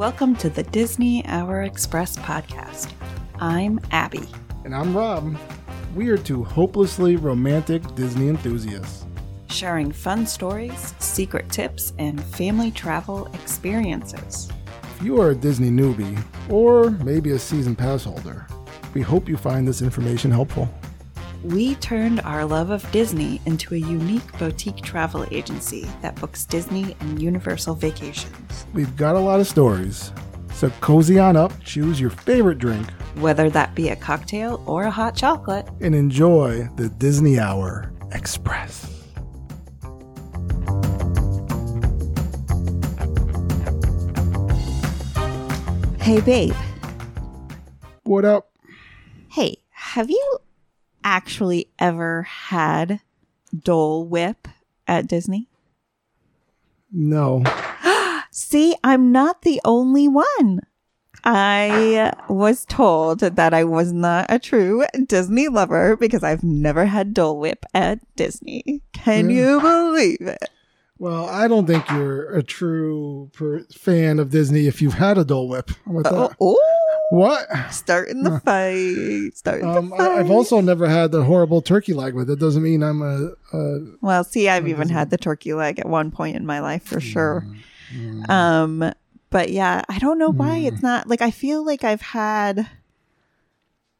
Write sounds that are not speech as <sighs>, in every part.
Welcome to the Disney Hour Express podcast. I'm Abbie. And I'm Rob. We are two hopelessly romantic Disney enthusiasts. Sharing fun stories, secret tips, and family travel experiences. If you are a Disney newbie, or maybe a season pass holder, we hope you find this information helpful. We turned our love of Disney into a unique boutique travel agency that books Disney and Universal vacations. We've got a lot of stories, so cozy on up, choose your favorite drink, Whether that be a cocktail or a hot chocolate, and enjoy the Disney Hour Express. Hey, babe. What up? Hey, have you actually ever had Dole Whip at Disney? No. <gasps> See, I'm not the only one. I was told that I was not a true Disney lover because I've never had Dole Whip at Disney. Can Yeah. you believe it? Well, I don't think you're a true per- fan of Disney if you've had a Dole Whip. How about uh, Oh, oh, What? starting the fight. Starting Um, the fight. I've also never had the horrible turkey leg, but that doesn't mean I'm a. a Well, see, I've even had the turkey leg at one point in my life for sure. Mm. Um, but yeah, I don't know why Mm. it's not like I feel like I've had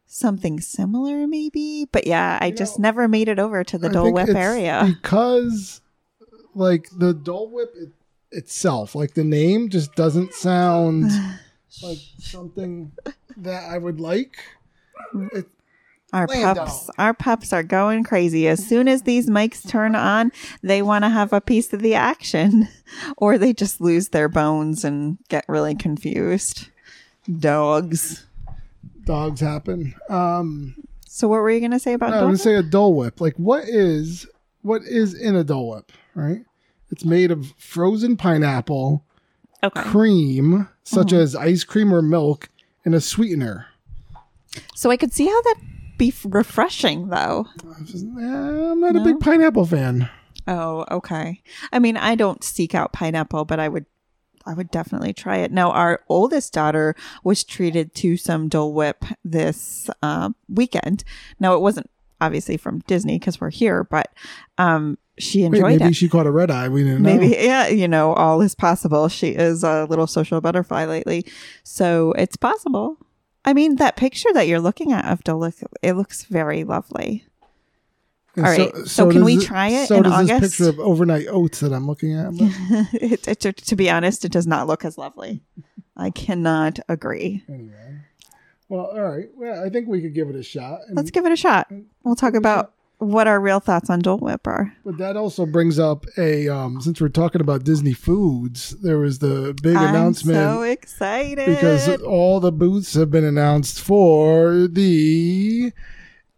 something similar, maybe. But yeah, I You just know, never made it over to the I Dole Whip area. because, like the Dole Whip it, itself, like the name just doesn't sound <sighs> <laughs> like something that I would like. It, Our Lando. pups, our pups are going crazy. As soon as these mics turn on, they want to have a piece of the action, <laughs> or they just lose their bones and get really confused. Dogs. dogs happen. Um, So, what were you going to say about no, I Dole would say a Dole Whip. Like, what is what is in a Dole Whip? Right? It's made of frozen pineapple, Okay. cream, such Mm-hmm. as ice cream or milk, and a sweetener. So I could see how that be refreshing, though. I'm not No? a big pineapple fan. Oh, okay. I mean, I don't seek out pineapple, but I would I would definitely try it. Now, our oldest daughter was treated to some Dole Whip this uh, weekend. Now, it wasn't obviously from Disney because we're here, but um, she Wait, enjoyed maybe it. she caught a red eye. We didn't know. Maybe, yeah, you know, all is possible. She is a little social butterfly lately, so it's possible. I mean, that picture that you're looking at of Dole, it looks very lovely. And All right, so can we it- try it So in does August? this picture of overnight oats that I'm looking at. <laughs> It, it- to, to be honest, it does not look as lovely. I cannot agree. anyway, well, all right. Well, I think we could give it a shot. And, Let's give it a shot. We'll talk about what our real thoughts on Dole Whip are. but that also brings up a um, since we're talking about Disney foods, there was the big announcement I'm so excited because all the booths have been announced for the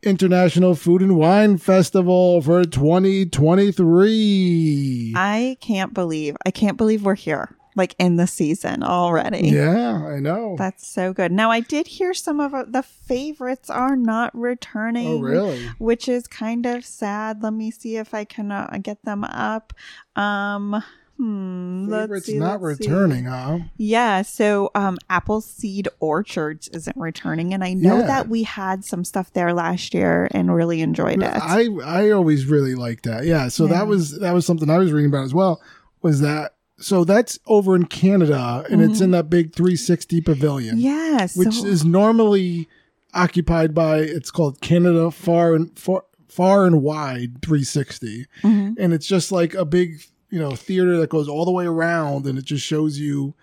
International Food and Wine Festival for 2023. I can't believe I can't believe we're here, like in the season already. yeah, I know. That's so good. Now I did hear some of uh, the favorites are not returning. oh, really? Which is kind of sad. Let me see if I can uh, get them up. Um, hmm, let's Favorites see, not let's see. returning, huh? Yeah, so um Appleseed Orchards isn't returning and I know Yeah. that we had some stuff there last year and really enjoyed it. I I always really liked that. Yeah. So Yeah. that was that was something I was reading about as well. Was that so? That's over in Canada, and it's in that big 360 pavilion, yeah, so which is normally occupied by. It's called Canada Far and Far, Far and Wide 360, Mhm. and it's just like a big you know theater that goes all the way around, and it just shows you.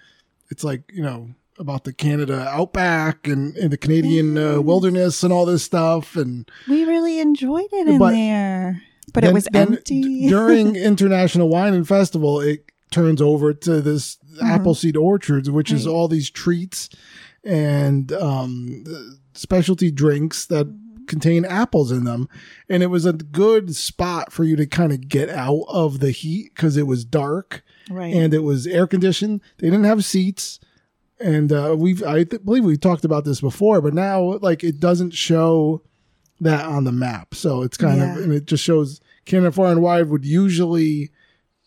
It's like you know about the Canada outback and, and the Canadian uh, wilderness and all this stuff and we really enjoyed it in there. But it was empty. d- during <laughs> International Wine and Festival. It turns over to this Appleseed Orchards, which is Mm-hmm. All these treats and um, specialty drinks that Mm-hmm. contain apples in them. And it was a good spot for you to kind of get out of the heat because it was dark right. and it was air conditioned. They didn't have seats. And uh, we've, I th- believe we talked about this before, but now like it doesn't show that on the map. So it's kind Yeah. of, and it just shows Canada Far and Wide would usually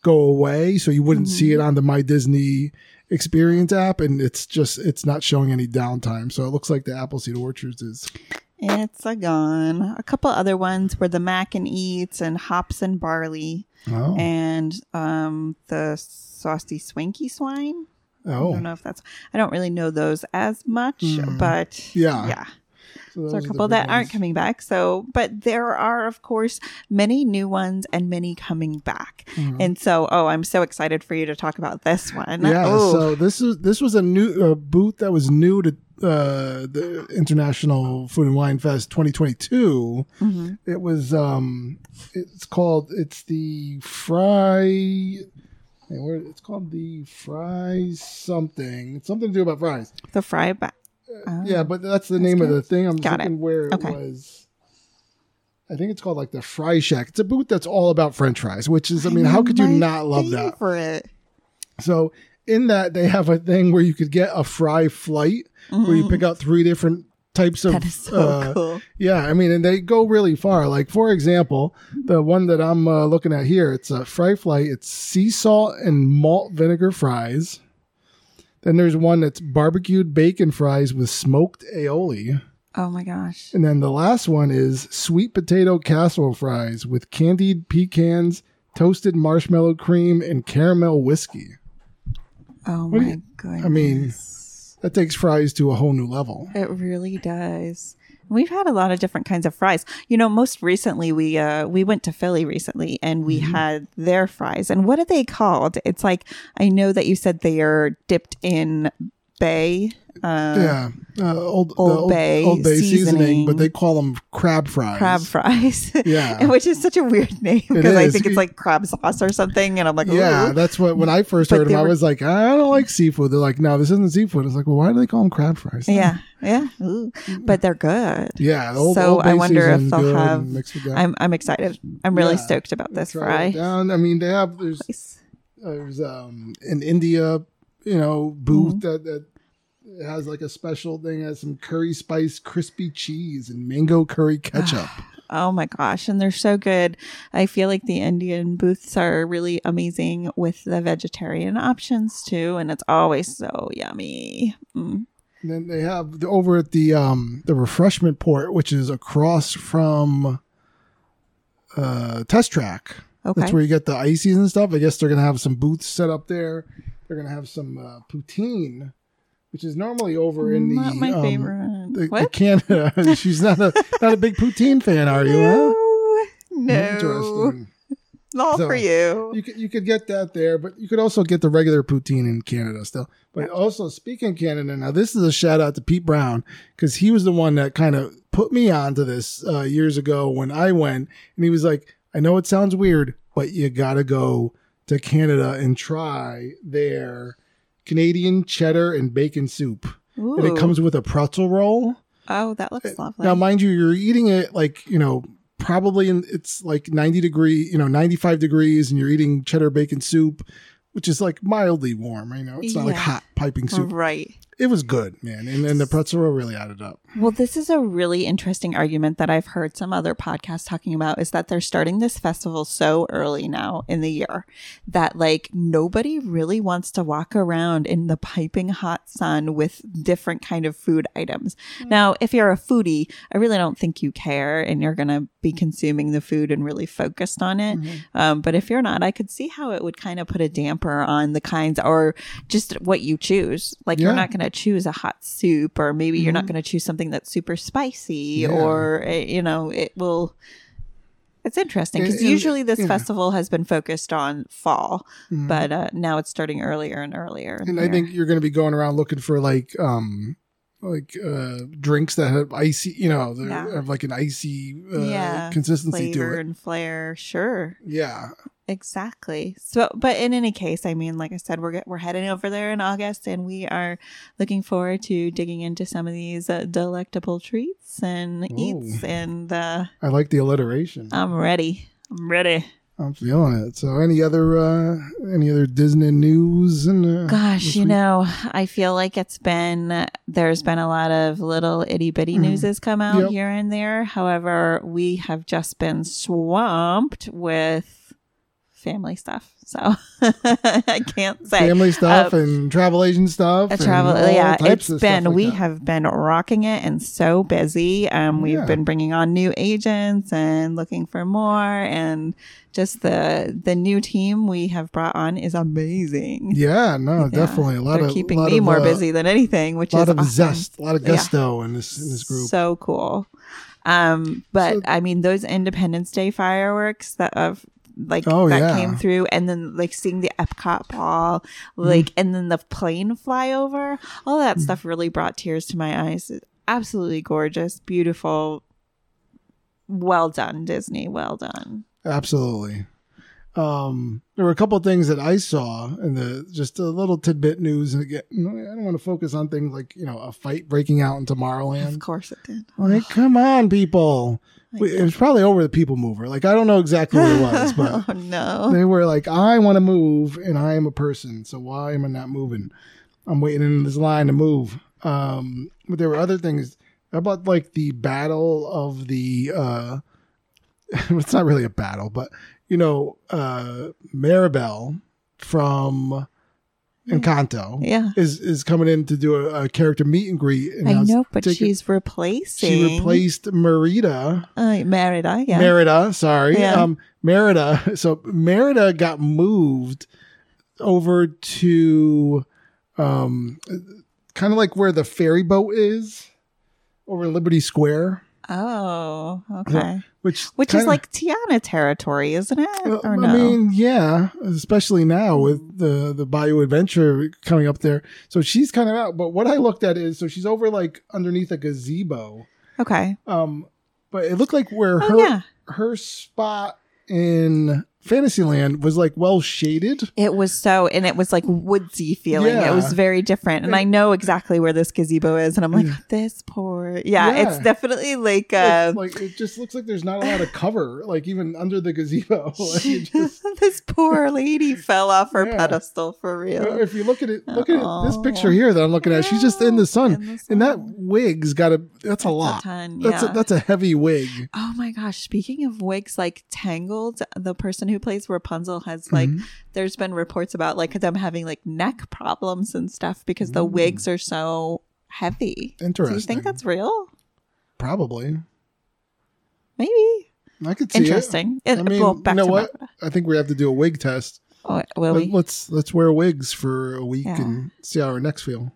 go away, so you wouldn't see it Mm-hmm. on the My Disney Experience app, and it's just it's not showing any downtime. So it looks like the Appleseed Orchards is It's a gone. A couple other ones were the Mac and Eats and Hops and Barley oh and um, the Saucy Swanky Swine. Oh, I oh don't know if that's. I don't really know those as much, Mm. but Yeah. yeah. So are a couple that aren't coming back. So, but there are, of course, many new ones and many coming back. And so, oh, I'm so excited for you to talk about this one. Mm-hmm. Yeah, Oh, so this is this was a new uh, booth that was new to uh, the International Food and Wine Fest 2022. mhm. It was um, it's called it's the Fry. It's called the Fry something. It's something to do about fries. the fry back. Oh. Yeah, but that's the name of the thing. I'm Got it. thinking where it Okay. was. I think it's called like the Fry Shack. It's a booth that's all about French fries, which is, I mean, how could you not love that? favorite. So in that they have a thing where you could get a fry flight where you pick out three different types of Mm-hmm. That is so uh, cool. yeah i mean and they go really far like for example the one that i'm uh, looking at here it's a fry flight it's sea salt and malt vinegar fries then there's one that's barbecued bacon fries with smoked aioli Oh my gosh. and then the last one is sweet potato casserole fries with candied pecans toasted marshmallow cream and caramel whiskey Oh do my you- goodness. I mean, that takes fries to a whole new level. It really does. We've had a lot of different kinds of fries. You know, most recently we uh we went to Philly recently and we Mm-hmm. had their fries. And what are they called? It's like I know that you said they are dipped in bay. Uh yeah, uh, old the Old Bay Old Bay seasoning, seasoning. but they call them crab fries. crab fries. <laughs> Yeah. Which is such a weird name because I think it's like crab sauce or something and I'm like, Yeah, that's what when I first But heard them, they I was like, I don't like seafood. They're like, no, this isn't seafood. It's like, well, why do they call them crab fries? Yeah. Yeah. Ooh. But they're good. yeah. Old, So Old I wonder if they'll have- mixed with that. I'm I'm excited. I'm really Yeah. stoked about this fry. down. I mean, they have there's Nice. there's um in India, you know, booth Mm-hmm. that that has like a special thing It has some curry spice crispy cheese and mango curry ketchup. <sighs> Oh my gosh, and they're so good. I feel like the Indian booths are really amazing with the vegetarian options too, and it's always so yummy. Mm. And then they have the, over at the um the refreshment port, which is across from uh Test Track. Okay. That's where you get the ices and stuff. I guess they're gonna have some booths set up there. They're gonna have some uh, poutine, which is normally over in the Not my um, favorite. the, the? Canada. <laughs> She's not a not a big poutine fan, are you? Huh? No, no, Interesting. all So, for you. You could you could get that there, but you could also get the regular poutine in Canada still. But also speaking Canada, now this is a shout out to Pete Brown because he was the one that kind of put me onto this uh, years ago when I went, and he was like, "I know it sounds weird, but you gotta go to Canada and try their Canadian cheddar and bacon soup, and it comes with a pretzel roll." Oh, that looks eh, lovely. Now, mind you, you're eating it like, you know, probably in, it's like 90 degree, you know, 95 degrees, and you're eating cheddar bacon soup, which is like mildly warm. You know, it's not like hot piping soup. right. It was good, man. And then the pretzel roll really added up. Well, this is a really interesting argument that I've heard some other podcasts talking about is that they're starting this festival so early now in the year that like nobody really wants to walk around in the piping hot sun with different kind of food items. Now, if you're a foodie, I really don't think you care and you're going to be consuming the food and really focused on it. Um, but if you're not, I could see how it would kind of put a damper on the kinds or just what you choose. Like Yeah. you're not going to choose a hot soup or maybe you're not going to choose something that's super spicy Yeah. or eh, you know it will it's interesting because And- and, usually this yeah. festival has been focused on fall but uh, now it's starting earlier and earlier in And I think you're going to be going around looking for like, um, like uh drinks that have icy you know they Yeah. have like an icy uh, Yeah, consistency flavor to it and flair sure yeah Exactly. So, but in any case, I mean, like I said, we're get, we're heading over there in August, and we are looking forward to digging into some of these uh, delectable treats and eats. And uh, i like the alliteration I'm ready. I'm ready. i'm feeling it so any other uh any other disney news and uh, Gosh, you know, I feel like it's been there's been a lot of little itty bitty newses come out Mm-hmm. Yep. here and there. However, we have just been swamped with family stuff. So <laughs> I can't say Family stuff Uh, and travel agent stuff. a and travel all yeah it's been like we that. have been rocking it and so busy um we've Yeah. been bringing on new agents and looking for more and just the the new team we have brought on is amazing Yeah, no, Yeah. definitely a lot They're of keeping lot me of, more uh, busy than anything which is A lot is of awesome. zest, a lot of Yeah. gusto in this in this group. so cool um but So- i mean those independence day fireworks that of like Oh, that yeah. came through and then like seeing the epcot ball like and then the plane flyover all that Mm. stuff really brought tears to my eyes It's absolutely gorgeous beautiful well done disney well done Absolutely. Um, there were a couple of things that I saw in the just a little tidbit news, and again, I don't want to focus on things like you know a fight breaking out in Tomorrowland. of course it did Like, come on, people! It was probably over the people mover. Like, I don't know exactly what it <laughs> was, but oh no they were like, "I want to move, and I am a person, so why am I not moving? I'm waiting in this line to move." Um, but there were other things about like the battle of the. uh <laughs> It's not really a battle, but you know, uh Mirabel from Encanto yeah is is coming in to do a, a character meet and greet. And i know but taking- she's replacing she replaced Merida. uh, merida yeah Merida, sorry. Yeah. Um, Merida. <laughs> So Merida got moved over to um, kind of like where the ferry boat is over Liberty Square, oh okay which Which is kinda- like Tiana territory, isn't it? Or no? I mean, yeah, especially now with the the Bayou Adventure coming up there. So she's kind of out. But what I looked at is so she's over like underneath a gazebo. okay. Um, but it looked like where Oh her yeah, her spot in Fantasyland was like well shaded. it was so, and it was like woodsy feeling. Yeah. It was very different, and I know exactly where this gazebo is, and I'm like, this poor, yeah, Yeah. it's definitely like, uh, like, like it just looks like there's not a lot of cover, like even under the gazebo. <laughs> like <laughs> just, this poor lady fell off her Yeah. pedestal for real. if you look at it, look at it, this Oh. picture here that I'm looking at. She's just in the sun, In the and that wig's got a that's a lot. ton, That's a, that's a heavy wig. Oh my gosh! Speaking of wigs, like Tangled, the person who plays Rapunzel has like. Mm-hmm. There's been reports about like them having like neck problems and stuff because the wigs are so heavy. Interesting. Do you think that's real? Probably. Maybe I could see interesting. it. I mean, well, you know what? I think we have to do a wig test. Oh, will Let- we? Let's let's wear wigs for a week Yeah. and see how our necks feel.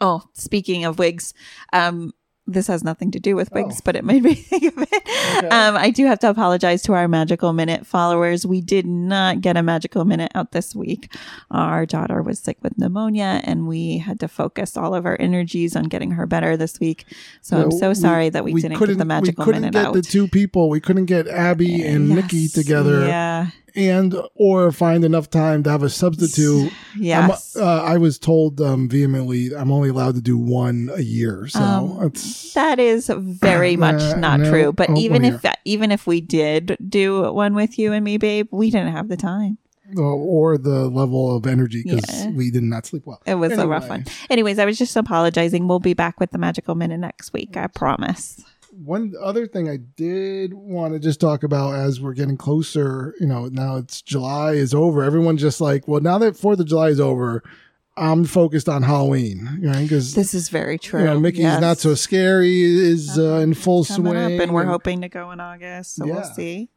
Oh, speaking of wigs, um, this has nothing to do with wigs, Oh. but it made me <laughs> think of it. Um, I do have to apologize to our Magical Minute followers. We did not get a Magical Minute out this week. Our daughter was sick with pneumonia, and we had to focus all of our energies on getting her better this week. So I'm No, so we- sorry that we, didn't get the Magical we couldn't get out. the two people. We couldn't get Abbie and Nikki together, Yeah. And or find enough time to have a substitute. Yes. uh, I was told um, vehemently I'm only allowed to do one a year, so Um, it's That is very much Uh, not no. true. But Oh, even if even if we did do one with you and me, babe, we didn't have the time. or the level of energy because Yeah. we did not sleep well. It was a rough one. Anyways, I was just apologizing. We'll be back with the magical minute next week. I promise. One other thing I did want to just talk about as we're getting closer, you know, now it's July is over. Everyone's just like, well, now that Fourth of July is over, I'm focused on Halloween, right? Because This is very true. you know, Mickey's Yes. not so scary is uh, in full Coming swing, and we're hoping to go in August, so Yeah. we'll see.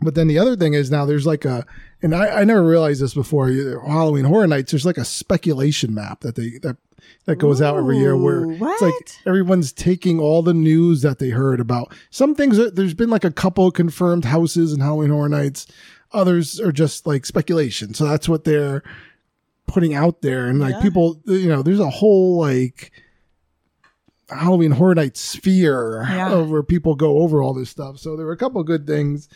But then the other thing is now there's like a, and I, I never realized this before. Halloween Horror Nights. There's like a speculation map that they that that goes out every year where Ooh, it's like everyone's taking all the news that they heard about some things. That, there's been like a couple confirmed houses in Halloween Horror Nights. Others are just like speculation. So that's what they're putting out there, and like Yeah. people, you know, there's a whole like. Halloween Horror Night sphere Yeah. where people go over all this stuff. So there were a couple of good things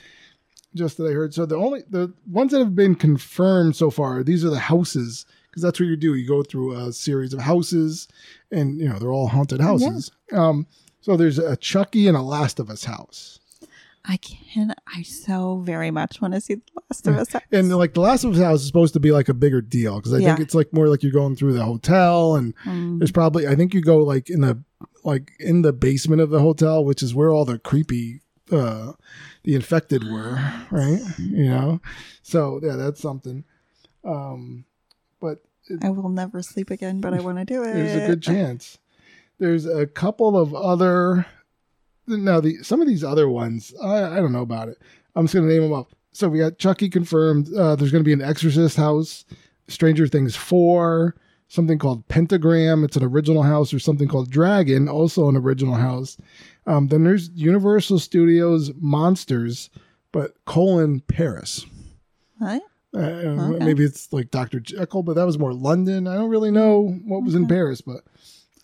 just that I heard. So the only the ones that have been confirmed so far, these are the houses because that's what you do. You go through a series of houses, and you know they're all haunted houses. Um, so there's a Chucky and a Last of Us house, I can. I so very much want to see the Last of Us. house. and like the Last of Us house is supposed to be like a bigger deal because I think it's like more like you're going through the hotel, and Mm. there's probably I think you go like in the like in the basement of the hotel, which is where all the creepy uh, the infected were, right? You know, so yeah, that's something. Um, but I will never sleep again, but I <laughs> want to do it. there's a good chance. There's a couple of other. Now, the some of these other ones, I, I don't know about it. I'm just gonna name them up. So we got Chucky confirmed. Uh, there's gonna be an Exorcist house, Stranger Things four, something called Pentagram. It's an original house, or something called Dragon, also an original house. Um, then there's Universal Studios Monsters, but colon Paris. What? Uh, Maybe it's like Dr. Jekyll, but that was more London. I don't really know what was in Paris, but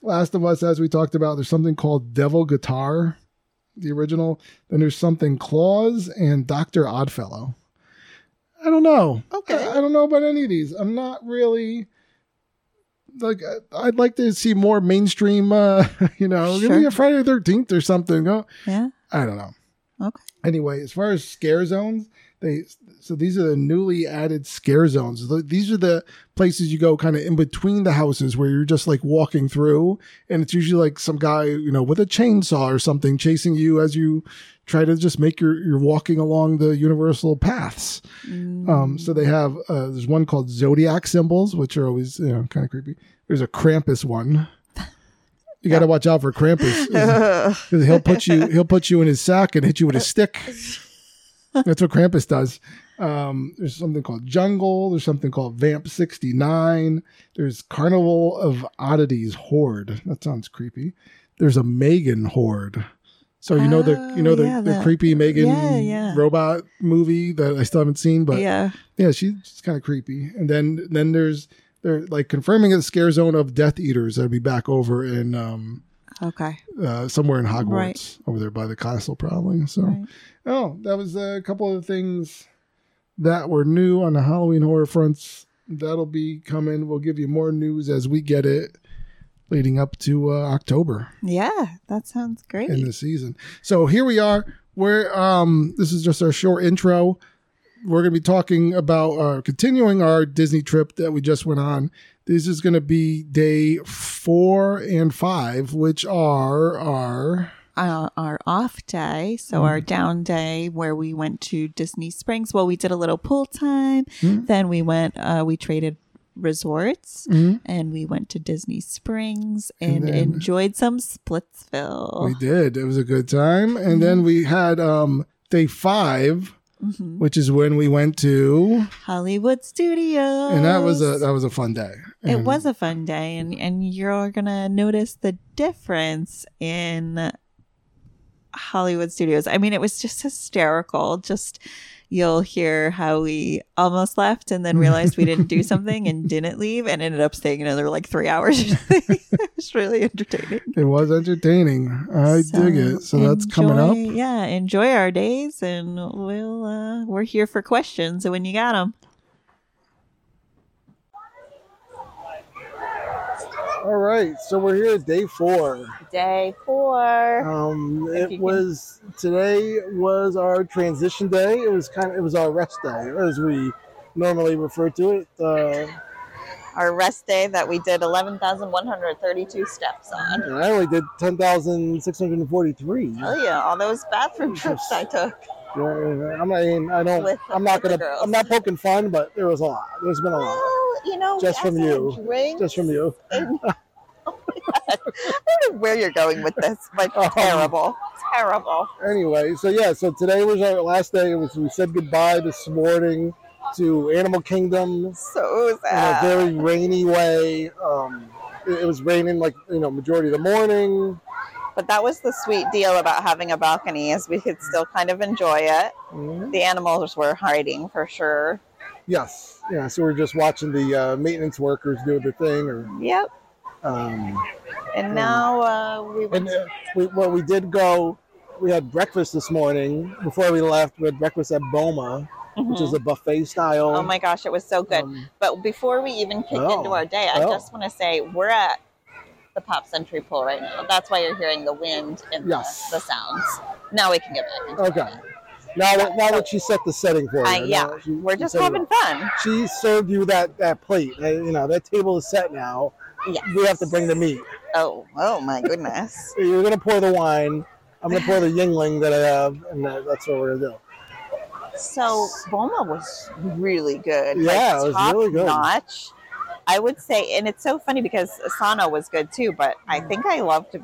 Last of Us, as we talked about, there's something called Devil Guitar, the original. Then there's something Claus and Dr. Oddfellow. I don't know. Okay. I, I don't know about any of these. I'm not really like I- I'd like to see more mainstream. uh <laughs> You know, give me Sure. a Friday the Thirteenth or something. Go. Yeah. I don't know Okay. anyway, as far as scare zones, they so these are the newly added scare zones. These are the places you go kind of in between the houses where you're just like walking through, and it's usually like some guy you know with a chainsaw or something chasing you as you try to just make your your walking along the universal paths. Um, so they have uh, there's one called zodiac symbols, which are always you know kind of creepy. There's a Krampus one. You got to watch out for Krampus. <laughs> 'Cause he'll put you he'll put you in his sack and hit you with a stick. That's what Krampus does. Um, there's something called Jungle. There's something called Vamp 69. There's Carnival of Oddities Horde. That sounds creepy. There's a Megan Horde. So you know the you know Oh, the, yeah, the that- creepy Megan yeah, yeah. robot movie that I still haven't seen, but yeah. yeah, she's, she's kind of creepy. And then then there's they're like confirming a scare zone of Death Eaters that'll be back over in um Okay. uh, somewhere in Hogwarts Right. over there by the castle, probably. So, Right. oh, that was a couple of things that were new on the Halloween horror fronts. That'll be coming. We'll give you more news as we get it leading up to uh, October Yeah, that sounds great. in the season. So here we are. We're um, this is just our short intro. We're going to be talking about uh, continuing our Disney trip that we just went on. This is going to be day four and five, which are our uh, our off day, so our down day where we went to Disney Springs. Well, we did a little pool time. Then we went, uh, we traded resorts mm-hmm. and we went to Disney Springs and, then- enjoyed some Splitsville. We did. It was a good time. And then mm-hmm. we had um day 5 mm-hmm. which is when we went to Hollywood Studios. and that was a that was a fun day. It was a fun day, and, and you're gonna notice the difference in Hollywood Studios. I mean, it was just hysterical. Just you'll hear how we almost left and then realized we didn't do <laughs> something and didn't leave and ended up staying another like three hours. <laughs> it was really entertaining. It was entertaining. I dig it. So that's coming up. Yeah, enjoy our days, and we'll uh, we're here for questions. So when you got them, All right. So we're here at day 4. Day four. Um it can- was today was our transition day. It was kind of it was our rest day as we normally refer to it. Uh our rest day that we did 11,132 steps on. and I only did 10,643. Oh yeah, all those bathroom trips I took. Yeah, I'm not. I don't. With- I'm not gonna. girls. I'm not poking fun, but there was a lot. There's been a lot, Well, you know, Just from you. drinks. just from you. <laughs> I don't know where you're going with this, but <laughs> Um, terrible, terrible. Anyway, so yeah, so today was our last day. It was we said goodbye this morning to Animal Kingdom So sad. in a very rainy way. Um, it, it was raining like you know majority of the morning. But that was the sweet deal about having a balcony, is we could still kind of enjoy it. Mhm. The animals were hiding for sure. Yes, yeah. So we're just watching the uh, maintenance workers do their thing, or Yep. Um, And now uh, we went. And uh, we, well, we did go. We had breakfast this morning. Before we left, we had breakfast at Boma, which is a buffet style. Oh my gosh, it was so good. Um, But before we even kick Oh. into our day, I Oh. just want to say we're at the Pop Century Pool right now. That's why you're hearing the wind and Yes. the, the sounds. Now we can get back into okay. it. Now that now that she set the setting for you, I, yeah, she- we're just having fun. She served you that that plate. Uh, you know that table is set now. Yes. We have to bring the meat. Oh, oh my goodness. <laughs> You're gonna pour the wine. I'm gonna pour the Yuengling that I have, and that, that's what we're gonna do. So Boma was really good. Yeah, it was top really good. Notch. I would say, and it's so funny because Sanaa was good too, but I think I loved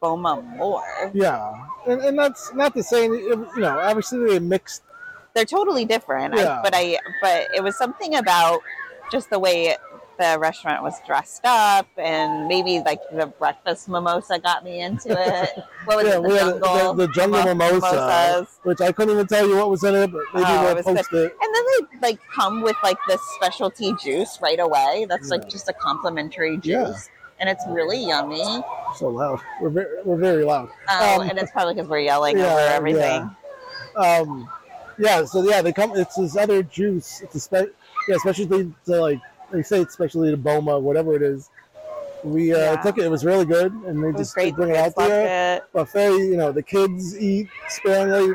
Boma more. Yeah, and, and that's not to say you know obviously they mixed. They're totally different. Yeah. I, but I, but it was something about just the way the restaurant was dressed up, and maybe like the breakfast mimosa got me into it. <laughs> What was Yeah, it? The jungle, the, the jungle mimosa, mimosas. which I couldn't even tell you what was in it, but maybe Oh, we'll post it. And then they like come with like this specialty juice right away. That's Yeah. like just a complimentary juice. Yeah. And it's really yummy. So loud. We're very, we're very loud. Oh, Um, and it's probably because we're yelling over everything. Um, yeah. So yeah, they come. It's this other juice. It's a spe- yeah, especially to like they say it's especially to Boma, whatever it is. We uh, Yeah. took it. It was really good, and they just great. bring it out there. it. buffet. You know, the kids eat sparingly.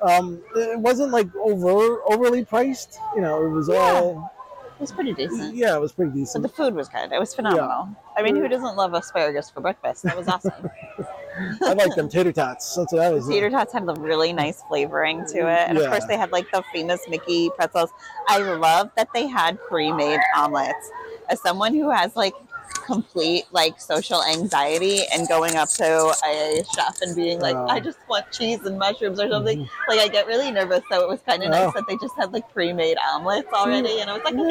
Um, it wasn't like over overly priced. You know, it was Yeah. all It was pretty decent. yeah, it was pretty decent. But the food was good. It was phenomenal. I mean, who doesn't love asparagus for breakfast? That was awesome. <laughs> I like them tater tots. That's what I was. Uh, tater tots had the really nice flavoring to it. And Yeah. of course, they had like the famous Mickey pretzels. I love that they had pre made omelets. As someone who has like complete like social anxiety and going up to a chef and being like, Oh. I just want cheese and mushrooms or something, mm-hmm. like I get really nervous. So it was kind of Oh. nice that they just had like pre made omelets already. And I was like, okay,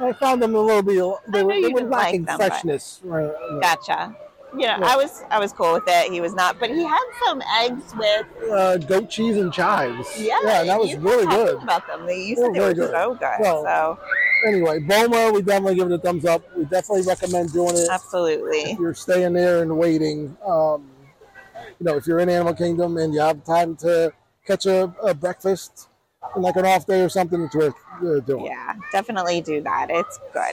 Yeah, I found them a little bit. They were, they were like lacking them, but- freshness. Right. gotcha. You know, Yeah. I was I was cool with it. He was not, but he had some eggs with Uh, goat cheese and chives. yeah. yeah, that was really good. About them, they said they were good. so good. Well, so Anyway, Boma, we definitely give it a thumbs up. We definitely recommend doing it. absolutely. if you're staying there and waiting, um, you know, if you're in Animal Kingdom and you have time to catch a, a breakfast like an off day or something, it's worth uh, doing. Yeah, definitely do that. It's good.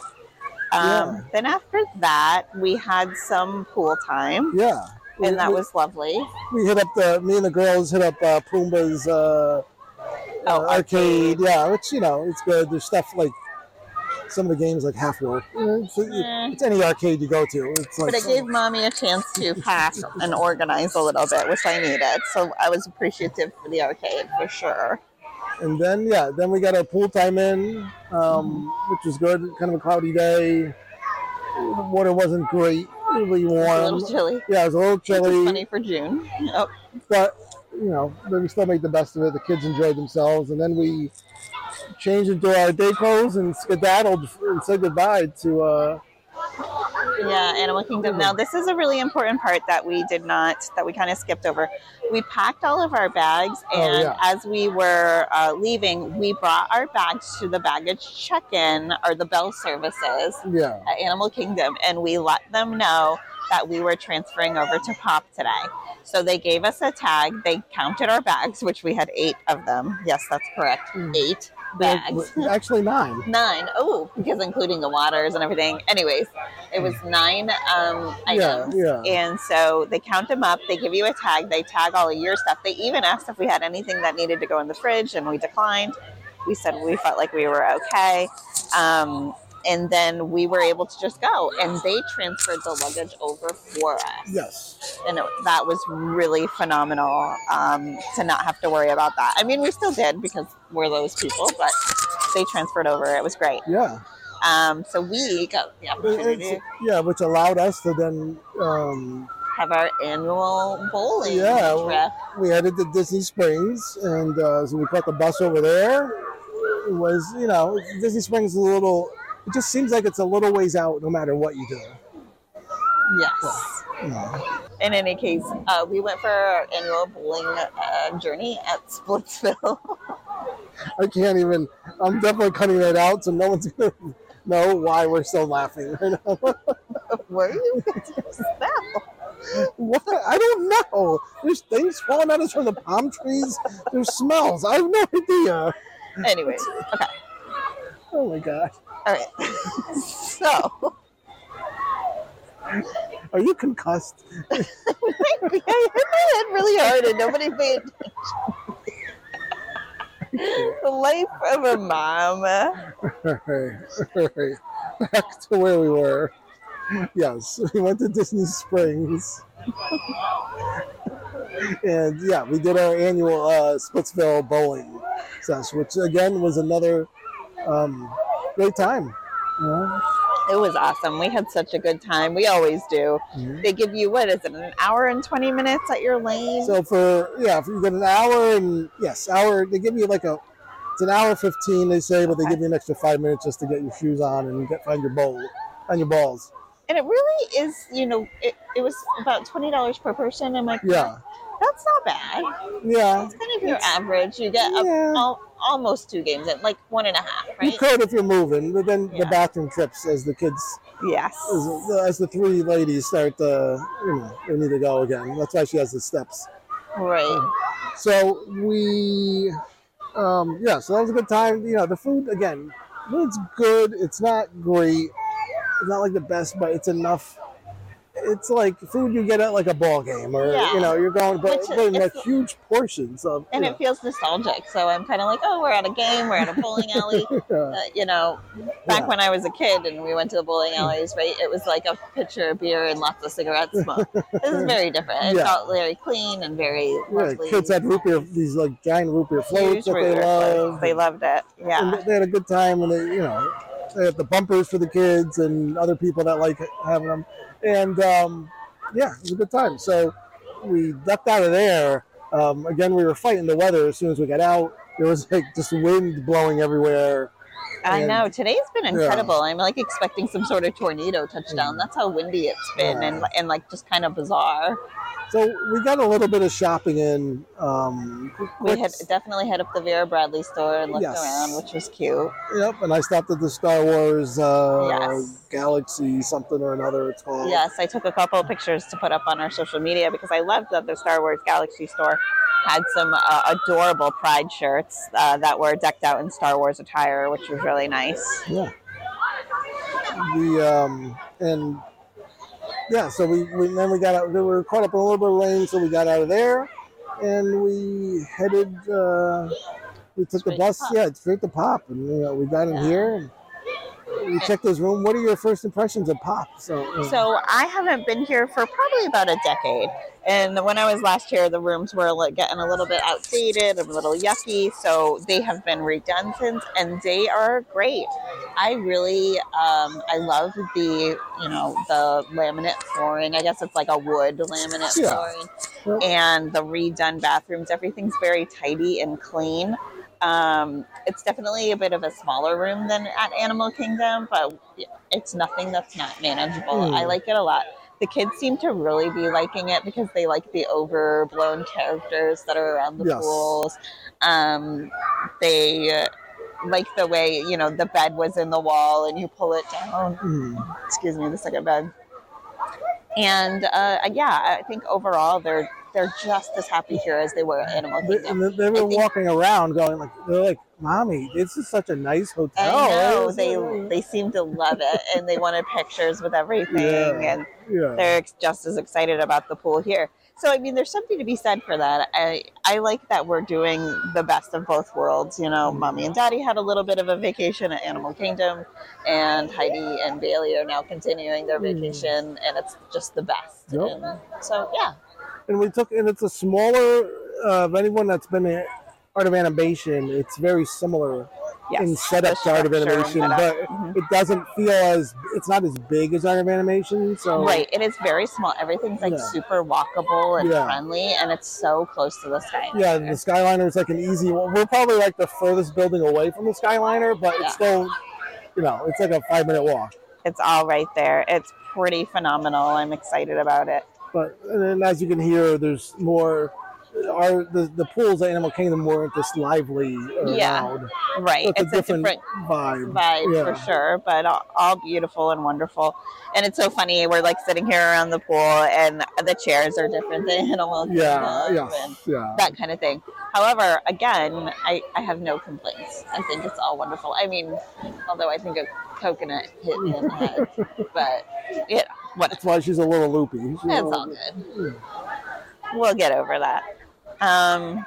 Yeah. Um, Then after that, we had some pool time, Yeah. We- and that we, was lovely. we hit up the me and the girls hit up uh, Pumbaa's uh, Oh, uh, arcade. Yeah, which you know it's good. There's stuff like some of the games like half work. It's, Eh. it's any arcade you go to. It's like But it gave mommy a chance to <laughs> pack and organize a little bit, which I needed. So I was appreciative for the arcade for sure. And then yeah, then we got our pool time in, um, which was good. Kind of a cloudy day. The water wasn't great, really It was a little chilly. Yeah, it was a little chilly, funny for June. Oh, but you know, but we still made the best of it. The kids enjoyed themselves, and then we changed into our day clothes and skedaddled and said goodbye to. Uh, Yeah, Animal Kingdom. Now, this is a really important part that we did not, that we kind of skipped over. We packed all of our bags, Oh, and yeah. as we were uh, leaving, we brought our bags to the baggage check in or the bell services yeah, at Animal Kingdom, and we let them know that we were transferring over to Pop today. So they gave us a tag. They counted our bags, which we had eight of them. Yes, that's correct. Mm. Eight bags. actually nine. <laughs> Nine. Oh, because including the waters and everything. Anyways, it was nine um, Yeah, yeah. And so they count them up. They give you a tag. They tag all of your stuff. They even asked if we had anything that needed to go in the fridge, and we declined. We said we felt like we were okay. Um, and then we were able to just go, and they transferred the luggage over for us Yes. and it, that was really phenomenal um, to not have to worry about that. I mean, we still did because we're those people, but they transferred over. It was great. Yeah. Um, so we got the opportunity It's- yeah, which allowed us to then um, have our annual bowling Yeah, trip. we headed to Disney Springs, and uh, so we caught the bus over there. It was, you know, Disney Springs is a little. It just seems like it's a little ways out, no matter what you do. Yes. You know. In any case, uh, we went for our annual bowling uh, journey at Splitsville. <laughs> I can't even. I'm definitely cutting that out, so no one's gonna know why we're still laughing right now. <laughs> Were you? That? what? I don't know. There's things falling at us from the palm trees. There's smells. I have no idea. Anyways, okay. Oh my god. All right. so. Are you concussed? I hit my head really hard and nobody paid attention. the life of a mom. Alright, alright. Back to where we were. Yes, we went to Disney Springs. and yeah, we did our annual uh, Splitsville bowling session, which again was another um, great time. Know? It was awesome. We had such a good time. We always do. Mhm. They give you what is it, an hour and twenty minutes at your lane? So for yeah, if you get an hour and yes, hour they give you like a it's an hour fifteen they say, but they give you an extra five minutes just to get your shoes on and get find your bowl on your balls. and it really is, you know, it, it was about twenty dollars per person. I'm like, Yeah, that's not bad. yeah. It's kind of your average. You get a, Yeah. Al- almost two games in, like one and a half, You could if you're moving, but then Yeah. the bathroom trips as the kids Yes. as, as the three ladies start to you know they need to go again. That's why she has the steps. Right. So we, um, yeah, so that was a good time. You know, the food again, it's good. It's not great. It's not like the best, but it's enough. It's like food you get at like a ball game, or Yeah. you know, you're going, but, Which but in like huge portions of. And it feels nostalgic. So I'm kind of like, oh, we're at a game, we're at a bowling <laughs> alley. know, Uh, you know, back Yeah. when I was a kid and we went to the bowling alleys, right? It was like a pitcher of beer and lots of cigarette smoke. this is very <laughs> different. It Yeah. felt very clean and very yeah, lovely. kids had root beer, these like giant root beer floats Huge that they beer floats. love. They loved it. and Yeah. they had a good time and they you know they had the bumpers for the kids and other people that like having them and um, yeah it was a good time. So we ducked out of there. Um, again we were fighting the weather as soon as we got out. There was like just wind blowing everywhere I know. Today's been incredible. I'm like expecting some sort of tornado touchdown. That's how windy it's been and, and like just kind of bizarre. so we got a little bit of shopping in um, We had definitely head up the Vera Bradley store and looked Yes. around, which was cute. yep and i stopped at the star wars uh, Yes. galaxy something or another it's called Yes, I took a couple of pictures to put up on our social media because I loved that the Star Wars Galaxy store had some uh, adorable Pride shirts uh, that were decked out in Star Wars attire, which was really nice. Yeah. The um and yeah, so we, we then we got out. We were caught up in a little bit of rain, so we got out of there, and we headed. uh We took Straight the bus, Pop. yeah, straight to Pop, and you know, we got in Yeah. here. And, we checked his room. What are your first impressions of Pop? So, uh, So I haven't been here for probably about a decade. And when I was last here, the rooms were like getting a little bit outdated, a little yucky. So they have been redone since, and they are great. I really, um, I love the, you know, the laminate flooring. I guess it's like a wood laminate Yeah. flooring, and the redone bathrooms. Everything's very tidy and clean. Um, it's definitely a bit of a smaller room than at Animal Kingdom, but it's nothing that's not manageable. Hmm. I like it a lot. The kids seem to really be liking it because they like the overblown characters that are around the Yes. pools. Um, they like the way you know the bed was in the wall and you pull it down. mm, Excuse me, the second bed. And uh, yeah, I think overall they're they're just as happy here as they were at Animal Kingdom. and they were think- walking around, going like, they're like, "Mommy, this is such a nice hotel." I know they they seem to love it, and they wanted pictures with everything, Yeah. and yeah. they're just as excited about the pool here. So I mean, there's something to be said for that. I I like that we're doing the best of both worlds. You know, mommy and daddy had a little bit of a vacation at Animal Kingdom, and Heidi and Bailey are now continuing their Mm. vacation, and it's just the best. Yep. And so yeah, and we took and it's a smaller uh, of anyone that's been in art of animation it's very similar yes. in setup The to art of animation but Mhm. it doesn't feel as it's not as big as art of animation so Right, And it is very small. Everything's like Yeah. super walkable and Yeah. friendly, and it's so close to the sky. yeah the skyliner is like an easy one we're probably like the furthest building away from the skyliner but Yeah. it's still you know it's like a five minute walk It's all right there. It's pretty phenomenal. I'm excited about it. but and then as you can hear there's more our the, the pools at animal kingdom weren't this lively Yeah. loud Right, it's, it's, a different, different vibe vibe Yeah. for sure, but all, all beautiful and wonderful. And it's so funny. We're like sitting here around the pool, and the chairs are different than <laughs> Animal yeah Kingdom yeah yeah that kind of thing. However, again, I, I have no complaints. I think it's all wonderful. I mean, although I think a coconut hit me in the head, <laughs> but yeah, what that's why she's a little loopy She's a it's little- all good. We'll get over that. Um,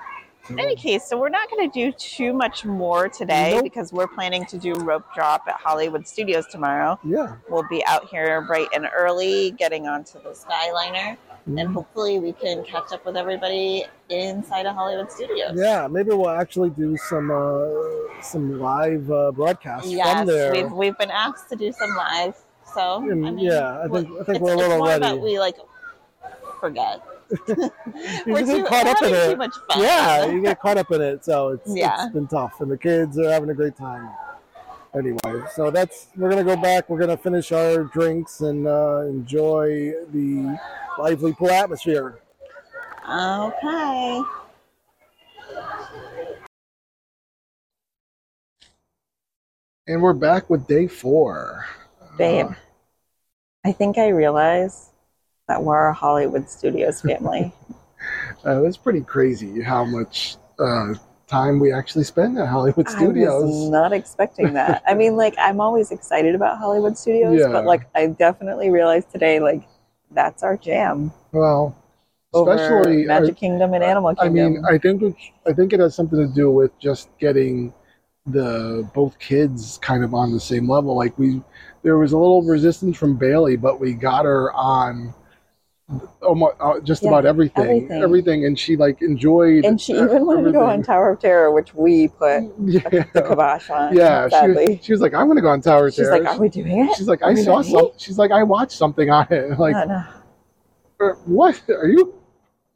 in any case, so we're not going to do too much more today Nope. because we're planning to do rope drop at Hollywood Studios tomorrow. yeah We'll be out here bright and early, getting onto the Skyliner. and hopefully we can catch up with everybody inside of Hollywood Studios. Yeah, maybe we'll actually do some uh, some live uh, broadcasts Yes, from there. we've we've been asked to do some live, so I mean, yeah, I think- I think it's, we're a little more ready. About we like forget. You we're get caught up in it. too much fun. Yeah, <laughs> you get caught up in it, so it's Yeah. it's been tough, and the kids are having a great time. Anyway, so that's we're gonna go back. We're gonna finish our drinks and uh, enjoy the lively pool atmosphere. Okay. And we're back with day four. Babe, I think I realize that we're a Hollywood Studios family. <laughs> Uh, it's pretty crazy how much uh, time we actually spend at Hollywood I was Studios. not expecting that. I mean, <laughs> like, I'm always excited about Hollywood Studios, Yeah. but like, I definitely realized today, like, that's our jam Well, especially I- Magic Kingdom and Animal Kingdom. I mean, I think it- I think it has something to do with just getting the both kids kind of on the same level. Like we, there was a little resistance from Bailey, but we got her on almost uh, just Yeah, about everything, everything. everything, and she like enjoyed. and she even wanted to go on. Tower of Terror, which we put <laughs> Yeah, the kibosh on. yeah. She, sadly. she was like, "I'm going to go on Tower of Terror." She's Terrace." like, "Are we doing it?" She's like, "I saw ready?" some." She's like, "I watched something on it." <laughs> Like, No, no. "Uh, what are you?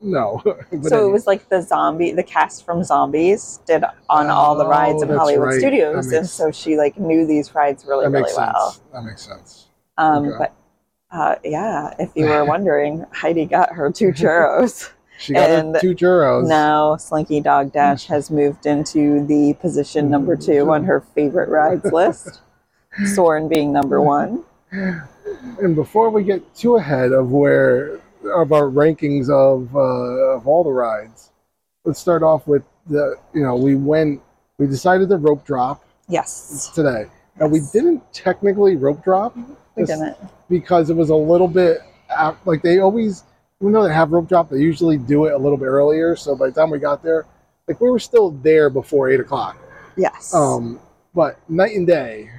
No. <laughs> So it was like the zombie, the cast from Zombies did on all the rides Oh, in Hollywood right. Studios, and so she like knew these rides really, that really makes well. sense. That makes sense. Um, Okay. But uh, yeah, if you were <laughs> wondering, Heidi got her two <laughs> churros. She got And her two churros. now Slinky Dog Dash has moved into the position number two on her favorite rides <laughs> list. Soarin' being number one. And before we get too ahead of where of our rankings of uh, of all the rides, let's start off with the you know we went we decided to rope drop Yes, today. Now we didn't technically rope drop we just didn't. Because it was a little bit like they always even though they have rope drop they usually do it a little bit earlier. So by the time we got there, like we were still there before eight o'clock. Yes. Um, but night and day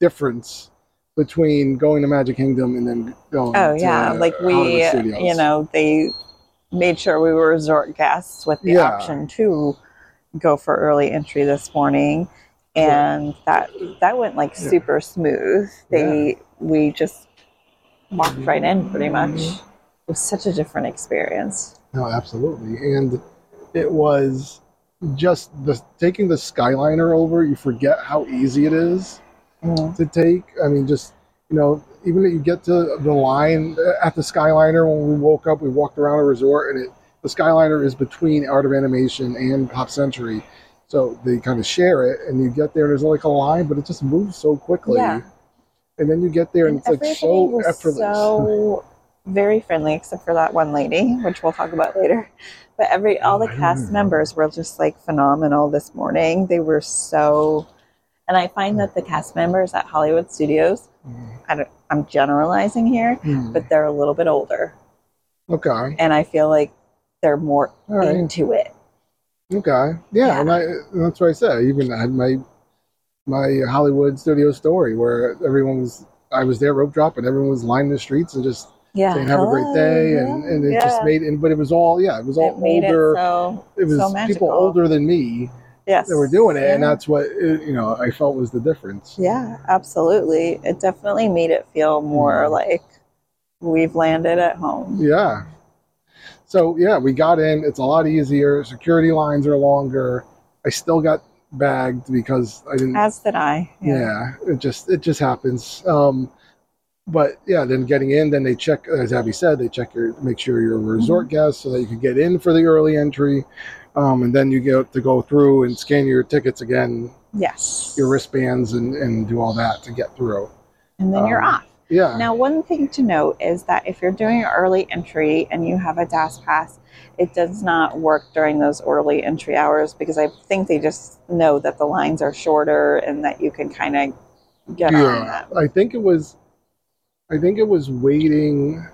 difference between going to Magic Kingdom and then going. Oh to yeah, like we, you know, they made sure we were resort guests with the Yeah. option to go for early entry this morning, and that that went like Yeah. super smooth. They we just walked right in pretty much. Mhm. It was such a different experience. No, absolutely, and it was just the taking the Skyliner over. You forget how easy it is Mm. to take. I mean, just you know, even if you get to the line at the Skyliner when we woke up, we walked around a resort, and it the Skyliner is between Art of Animation and Pop Century, so they kind of share it. And you get there, and there's like a line, but it just moves so quickly. Yeah. And then you get there, and, And it's like so was effortless. so very friendly, except for that one lady, which we'll talk about later. But every all the Oh, cast members were just like phenomenal this morning. They were so, and I find that the cast members at Hollywood Studios, Mm. I don't, I'm generalizing here, Mm. but they're a little bit older, Okay. and I feel like they're more right. into it. Okay. Yeah, Yeah. and I that's what I said. I even had my my Hollywood studio story where everyone was I was there rope drop and everyone was lining the streets and just Yeah, saying have a great day and, and it yeah. just made and but it was all yeah, it was all it older it so it was so people older than me yes that were doing it and that's what it, you know I felt was the difference. Yeah, absolutely. It definitely made it feel more Mhm. like we've landed at home. Yeah. So yeah, we got in. It's a lot easier. Security lines are longer. I still got bagged because I didn't As did I. yeah. it just it just happens um but yeah then getting in then they check as Abbie said they check your make sure you're a resort guest so that you can get in for the early entry um, and then you get to go through and scan your tickets again Yes. your wristbands and, and do all that to get through And then you're um, off. Yeah Now, one thing to note is that if you're doing an early entry and you have a DAS pass, it does not work during those early entry hours because I think they just know that the lines are shorter and that you can kind of get on yeah them. i think it was i think it was waiting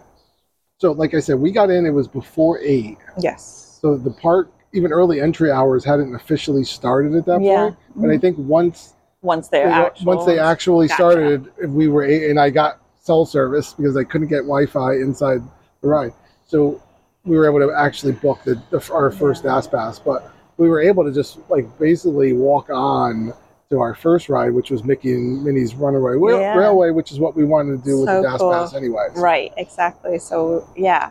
so like i said we got in it was before eight Yes. so the park even early entry hours hadn't officially started at that point. yeah. point and i mm-hmm. think once Once They- actual, once they actually Gotcha. started, we were and I got cell service because I couldn't get Wi-Fi inside the ride. So we were able to actually book the, the our first DAS pass, but we were able to just like basically walk on to our first ride, which was Mickey and Minnie's Runaway Yeah. Railway, which is what we wanted to do with the DAS cool. pass, anyways. Right, exactly. So yeah,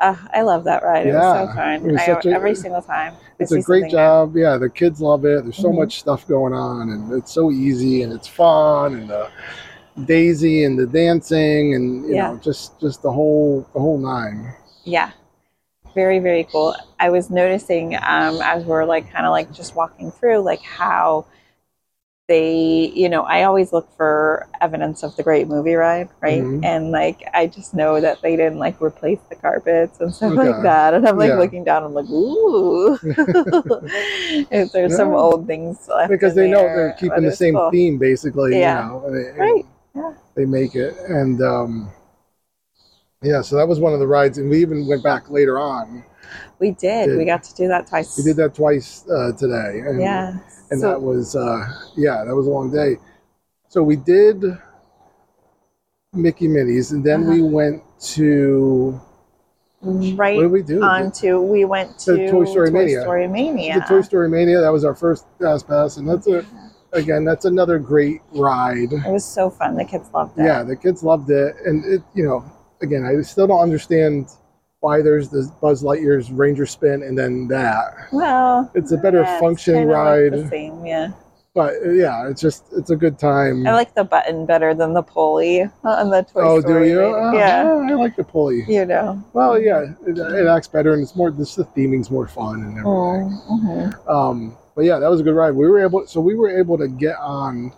uh, I love that ride. It was so fun. was I, such every single time. It's a great job. Yeah, the kids love it. There's so Mhm. much stuff going on, and it's so easy, and it's fun, and the Daisy and the dancing, and you Yeah. know, just just the whole the whole nine. Yeah. Very, very cool. I was noticing um, as we're like kind of like just walking through, like how they, you know, I always look for evidence of the great movie ride, right? Mhm. And like, I just know that they didn't like replace the carpets and stuff like that. And I'm like Yeah. looking down, I'm like, ooh. <laughs> <laughs> If There's some old things left because they know they're keeping the same cool. theme basically Yeah. you know they, Right. Yeah. they make it and um yeah so that was one of the rides and we even went back later on We did. Did. We got to do that twice. we did that twice uh, today and, Yeah. and So- that was uh yeah that was a long day so we did mickey minnie's and then we went to right what did we do on to we went to The Toy Story Mania. Story Mania. the toy story mania that was our first fast pass and that's a again that's another great ride It was so fun. The kids loved it. Yeah, the kids loved it, and it you know again I still don't understand why there's this Buzz Lightyear's Ranger Spin and then that, Well, It's a better yeah, it's functioning like the ride. same, yeah. but yeah, it's just it's a good time. I like the button better than the pulley on the Toy oh, do you? Uh, yeah, I like the pulley. you know. Well, yeah, it, it acts better, and it's more. This the theming's more fun and everything. Mm-hmm. Um, but yeah, that was a good ride. We were able, so we were able to get on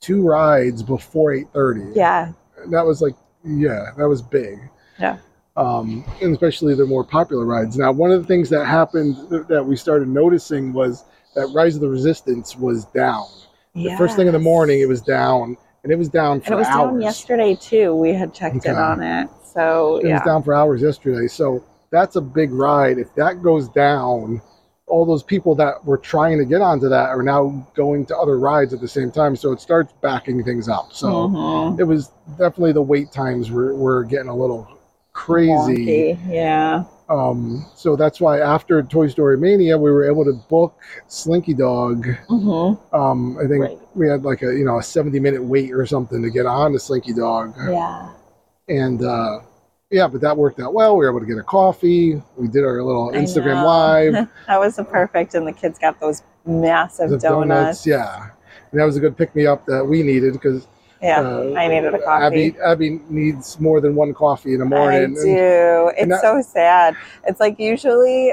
two rides before eight thirty. Yeah, that was like yeah that was big Yeah. Um and especially the more popular rides. Now one of the things that happened that we started noticing was that rise of the resistance was down. The first thing in the morning it was down and it was down for and it was hours down yesterday too. We had checked Okay. in on it, so it was down for hours yesterday. So that's a big ride. If that goes down all those people that were trying to get onto that are now going to other rides at the same time. So it starts backing things up. So Mhm. it was definitely the wait times were, were getting a little crazy Wonky, Yeah, um so that's why after toy story mania we were able to book slinky dog hmm um i think Right. we had like a you know a 70 minute wait or something to get on to slinky dog yeah. and uh yeah but that worked out well we were able to get a coffee we did our little I instagram know. live <laughs> That was perfect, and the kids got those massive donuts. donuts yeah and that was a good pick me up that we needed because Yeah, uh, I needed a coffee. Abbie Abbie needs more than one coffee in the morning I and- do. It's and that- so sad. It's like usually,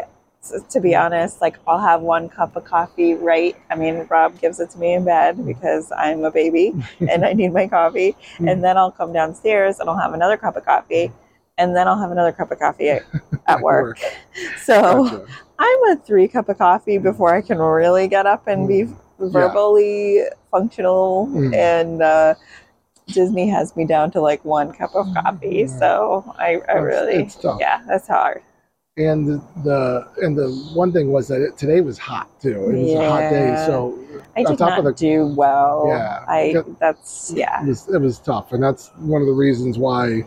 to be honest, like I'll have one cup of coffee, right? I mean, Rob gives it to me in bed because I'm a baby <laughs> and I need my coffee. Mm. And then I'll come downstairs and I'll have another cup of coffee. And then I'll have another cup of coffee at, <laughs> at work. <laughs> So Gotcha. I'm a three cup of coffee mm. before I can really get up and be mm. Verbally functional. Mm. And uh, Disney has me down to like one cup of coffee. Mm. So I, I It's- really, it's yeah, that's hard. and the, the and the one thing was that it, today was hot too. It was a hot day, so I did not the do well. Yeah. I that's yeah. it was it was tough, and that's one of the reasons why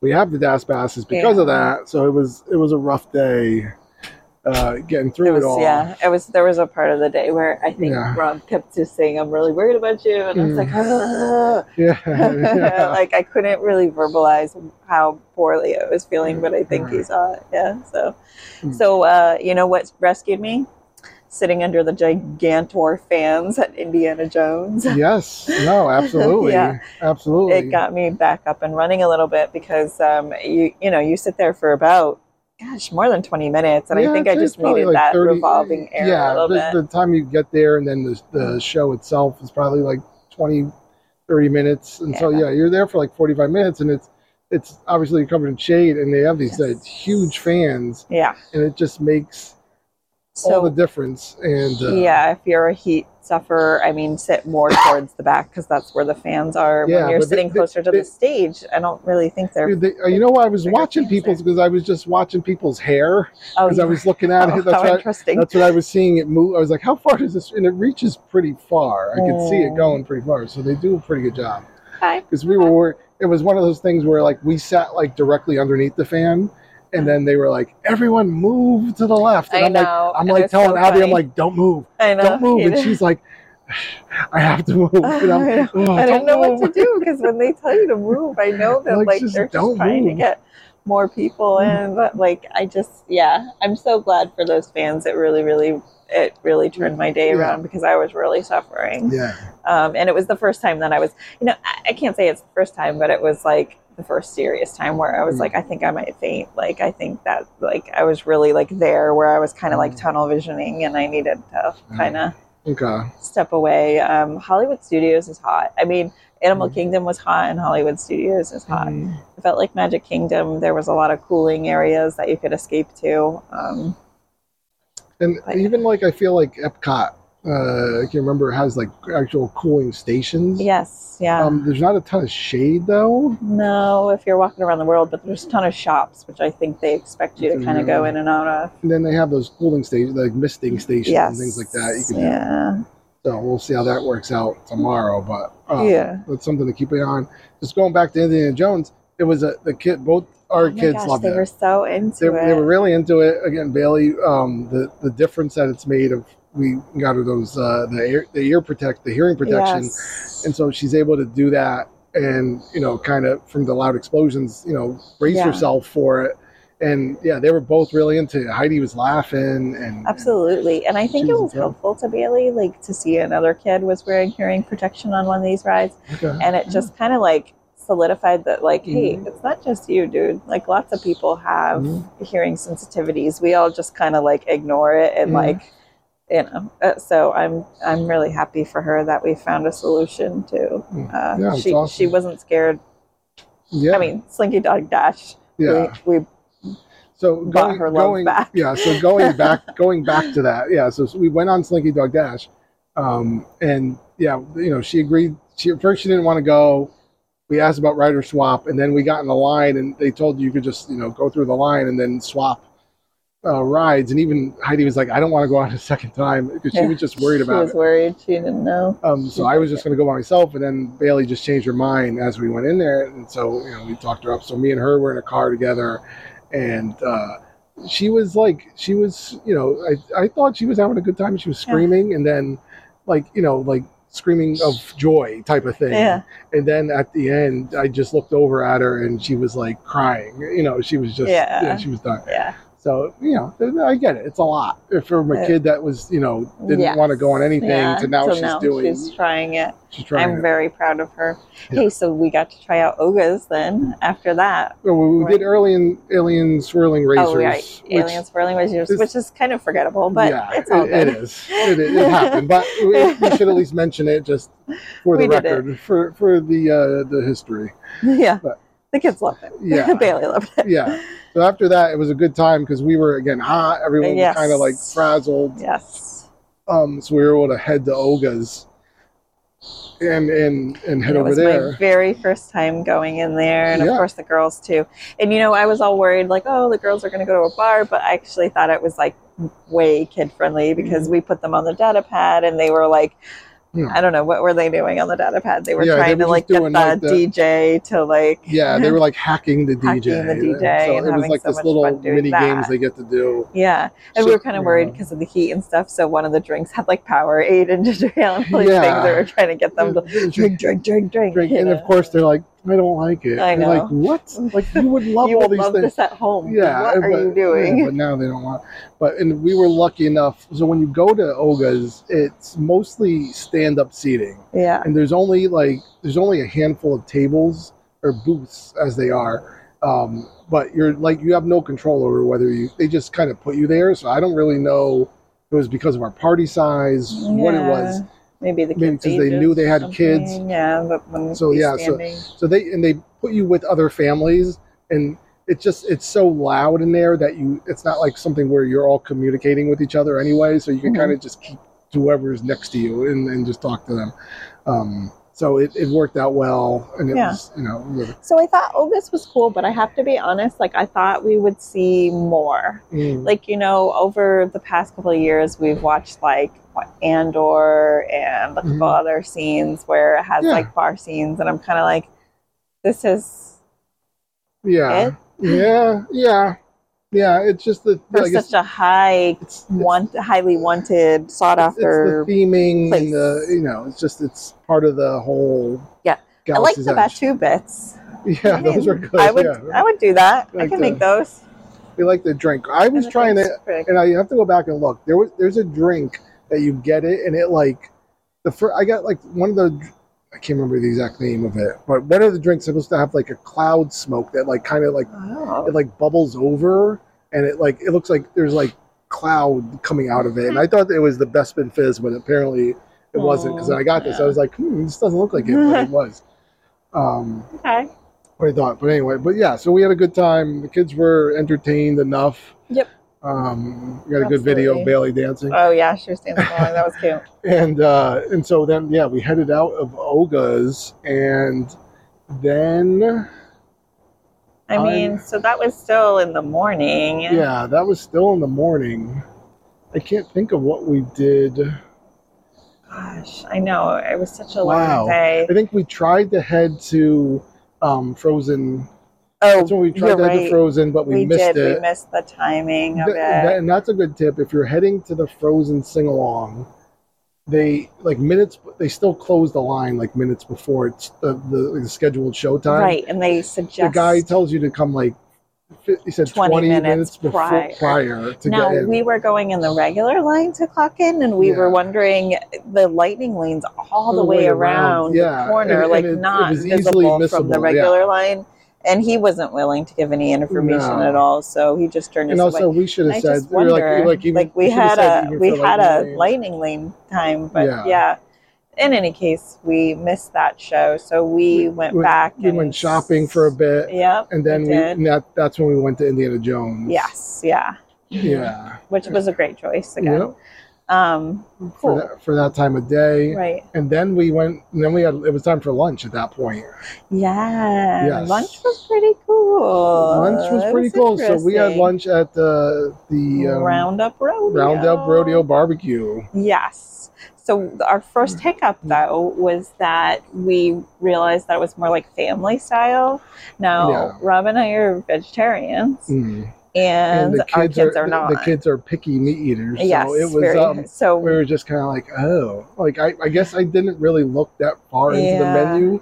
we have the DAS pass is because of that. So it was it was a rough day uh, getting through It it, all. yeah. It was there was a part of the day where I think Yeah. Rob kept just saying, "I'm really worried about you," and I was Mm. like, "Ah." <laughs> yeah, <laughs> yeah. like I couldn't really verbalize how poorly I was feeling, but I think he saw it. Yeah. So, Mm. so uh, you know what rescued me? Sitting under the gigantor fans at Indiana Jones. <laughs> yes, no, absolutely, Yeah. absolutely. It got me back up and running a little bit because um, you you know you sit there for about gosh more than twenty minutes, and I think I just needed like that 30 revolving air yeah, the, the time you get there and then the, the show itself is probably like 20, 30 minutes. And so, Yeah. yeah, you're there for like 45 minutes and it's, it's obviously covered in shade and they have these Yes. uh, huge fans yeah. and it just makes all the difference. And uh, yeah, if you're a heat sufferer, I mean, sit more towards the back because that's where the fans are. Yeah, when you're they- sitting they- closer to they- the stage, I don't really think they're. They, uh, you know what? I was watching people's because I was just watching people's hair oh, because I was looking at <laughs> oh, it. That's how what, I, that's what I was seeing it move. I was like, how far does this? And it reaches pretty far. I could see it Oh. going pretty far. So they do a pretty good job. Because we were it was one of those things where like we sat like directly underneath the fan and then they were like, "Everyone move to the left," and I am like, know. I'm like telling so Abbie, I'm like, "Don't move, I know. don't move," and <laughs> she's like, <sighs> "I have to move," and I'm, <laughs> I "Oh, I don't don't know what to do because when they tell you to move, I know <laughs> that Like, like, just they're just trying to get more people in. But like, I just yeah, I'm so glad for those fans. It really, really, it really turned my day Yeah. around because I was really suffering. Yeah, Um, and it was the first time that I was, you know, I, I can't say it's the first time, but it was like the first serious time where I was Mm. like, I think I might faint. Like, I think that like I was really like there where I was kind of like Mm. tunnel visioning and I needed to kind of okay, step away. Um, Hollywood Studios is hot. I mean, Animal Mhm. Kingdom was hot, and Hollywood Studios is hot. Mhm. It felt like Magic Kingdom. There was a lot of cooling areas that you could escape to. Um, and But- even like I feel like Epcot, uh, I can't remember It has like actual cooling stations. yes, yeah. Um, there's not a ton of shade though. no, if you're walking around the world, but there's a ton of shops, which I think they expect you to kind of go in and out of. And then they have those cooling stations, like misting stations Yes, and things like that. You can yeah, So we'll see how that works out tomorrow. But um, yeah. that's something to keep an eye on. Just going back to Indiana Jones, it was a the kid. Both our Oh kids gosh, loved they it. were so into they, it. they were really into it. Again, Bailey, um, the the difference that it's made of we got her those uh, the ear the ear protect the hearing protection, Yes. and so she's able to do that and you know kind of from the loud explosions, you know, brace Yeah. herself for it. And yeah, they were both really into it. Heidi was laughing and Absolutely. And I think it was helpful to Bailey, like to see another kid was wearing hearing protection on one of these rides. Okay. And it just kind of like solidified that, like, hey, Mhm. it's not just you, dude. Like, lots of people have Mhm. hearing sensitivities. We all just kind of like ignore it and Mhm. like, you know. Uh, so I'm I'm really happy for her that we found a solution to. Uh, Yeah, she awesome. she wasn't scared. yeah, I mean, Slinky Dog Dash. yeah. We, we so going, her going back. yeah so going <laughs> back going back to that yeah so, we went on slinky dog dash um and yeah you know she agreed she at first she didn't want to go we asked about rider swap and then we got in the line and they told you you could just you know go through the line and then swap uh, rides and even heidi was like i don't want to go on a second time because she was just worried about. she was it worried. She didn't know. um, so I was just going to go by myself, and then Bailey just changed her mind as we went in there, and so you know we talked her up. So me and her were in a car together, and uh, she was like, she was, you know, I I thought she was having a good time. She was Yeah. screaming, and then like you know like screaming of joy type of thing. Yeah. And then at the end, I just looked over at her, and she was like crying. You know, she was just Yeah. you know, she was done. Yeah. So you know, I get it. It's a lot from a kid that was you know didn't Yes. want to go on anything Yeah, to now so she's now doing. She's trying it. she's trying. I'm it. very proud of her. Yeah. Hey, so we got to try out Oga's then after that. Well, we Right. did alien alien Swirling Saucers. oh, right. which- Alien Swirling Saucers, is- which is kind of forgettable, but yeah, it's all it- good. it is. It, it, it happened, but we, we <laughs> should at least mention it just for the record, for for the uh, the history. <laughs> yeah. But- the kids loved it. Yeah. <laughs> Bailey loved it. Yeah. So after that, it was a good time because we were again hot. Everyone Yes. was kind of like frazzled. Yes. Um, so we were able to head to Oga's and and and head it over was there. my very first time going in there, and Yeah. of course the girls too. And you know, I was all worried, like, oh, the girls are going to go to a bar, but I actually thought it was like way kid friendly Mm-hmm. because we put them on the data pad, and they were like, I don't know what were they doing on the data pad. They were Yeah, they trying were to like get the, like, the- DJ to like yeah, they were like hacking the DJ. <laughs> Hacking the DJ So and it was like so this little mini games that. they get to do. Yeah, and So- we were kind of worried because of the heat and stuff. So one of the drinks had like Powerade and ginger ale and these Yeah. things. They were trying to get them to drink, drink, drink, drink. drink, and of course they're like, I don't like it. I know. Like what? Like you would <laughs> love you all would these love things. this at home. Yeah. what are but, you doing? yeah, but now they don't want. But and we were lucky enough. So when you go to Oga's, it's mostly stand-up seating, Yeah, and there's only like there's only a handful of tables or booths as they are. Um, but you're like you have no control over whether you. They just kind of put you there. So I don't really know. If it was because of our party size, what it was. Maybe the kids 'cause they ages knew they or had something. kids. Yeah, but when So, he's yeah, so- standing, So they and they put you with other families, and it just it's so loud in there that you it's not like something where you're all communicating with each other anyway. So you can Mhm. kind of just keep to whoever's next to you and, and just talk to them. Um, so it, it worked out well, and it Yeah. was you know really, so I thought, oh, this was cool, but I have to be honest. Like I thought we would see more. mm, like you know over the past couple of years we've watched like what andor and a couple Mhm. other scenes where it has Yeah. like bar scenes and i'm kind of like this is yeah it yeah yeah Yeah, it's just the for it's, such a high, it's, it's, want, highly wanted, sought it's after. the theming place. and the you know it's just it's part of the whole. Yeah. I like the Batuu bits. <laughs> Yeah, I those are good. I would, yeah. I would do that. I Like can the- make those. We like the drink. I was trying to, and I have to go back and look. There was there's a drink that you get it, and it like the first I got like one of the I can't remember the exact name of it, but one of the drinks supposed to have like a cloud smoke that like kind of like Oh. it like bubbles over, and it like it looks like there's like cloud coming out of it. And I thought it was the Bespin Fizz, but apparently it wasn't because I got this. I was like, hmm, this doesn't look like it, but it <laughs> was. Um, Okay. what I thought. But anyway, but yeah, so we had a good time. The kids were entertained enough. Yep. Um, we got a good video of Bailey dancing, Oh yeah, she was dancing along. That was cute. <laughs> and uh, and so then yeah, we headed out of Oga's, and then I mean, I- so that was still in the morning. yeah, that was still in the morning. I can't think of what we did. Gosh, I know. It was such a Wow. long day. I think we tried to head to um, Frozen. Oh, That's when we tried to right. Frozen, but we, we missed did. it. We missed the timing of Th- it. and that's a good tip. If you're heading to the Frozen sing along, they like minutes. They still close the line like minutes before it's the the, the scheduled showtime. right, and they suggest The guy tells you to come like he said 20 20, minutes minutes, before prior. prior, to now get in. we were going in the regular line to clock in, and we were wondering the lightning lanes all the way around yeah. the corner, And- like and it- it not easily visible from the regular yeah. line. And he wasn't willing to give any information No. at all, so he just turned and also away. we should have said just we were wonder, like, like, even, we had a we had lightning a lightning lane time, but Yeah. yeah. In any case, we missed that show, so we, went we- back. We and went shopping for a bit, Yep, and then we we, and that that's when we went to Indiana Jones. yes, yeah, Yeah. which was a great choice again. Yep. Um, For that, for that time of day. right? And then we went, and then we had, it was time for lunch at that point. Yeah, Yes. lunch was pretty cool. lunch was pretty cool. So we had lunch at the, the um, Roundup Rodeo. Roundup Rodeo Barbecue. Yes. So our first hiccup though was that we realized that it was more like family style. Now Yeah. Rob and I are vegetarians, Mm. And, our kids are, the- not. The kids are picky meat eaters. yes, So it was, very. um, so we were just kind of like, oh, like I, I guess I didn't really look that far into the Yeah. menu.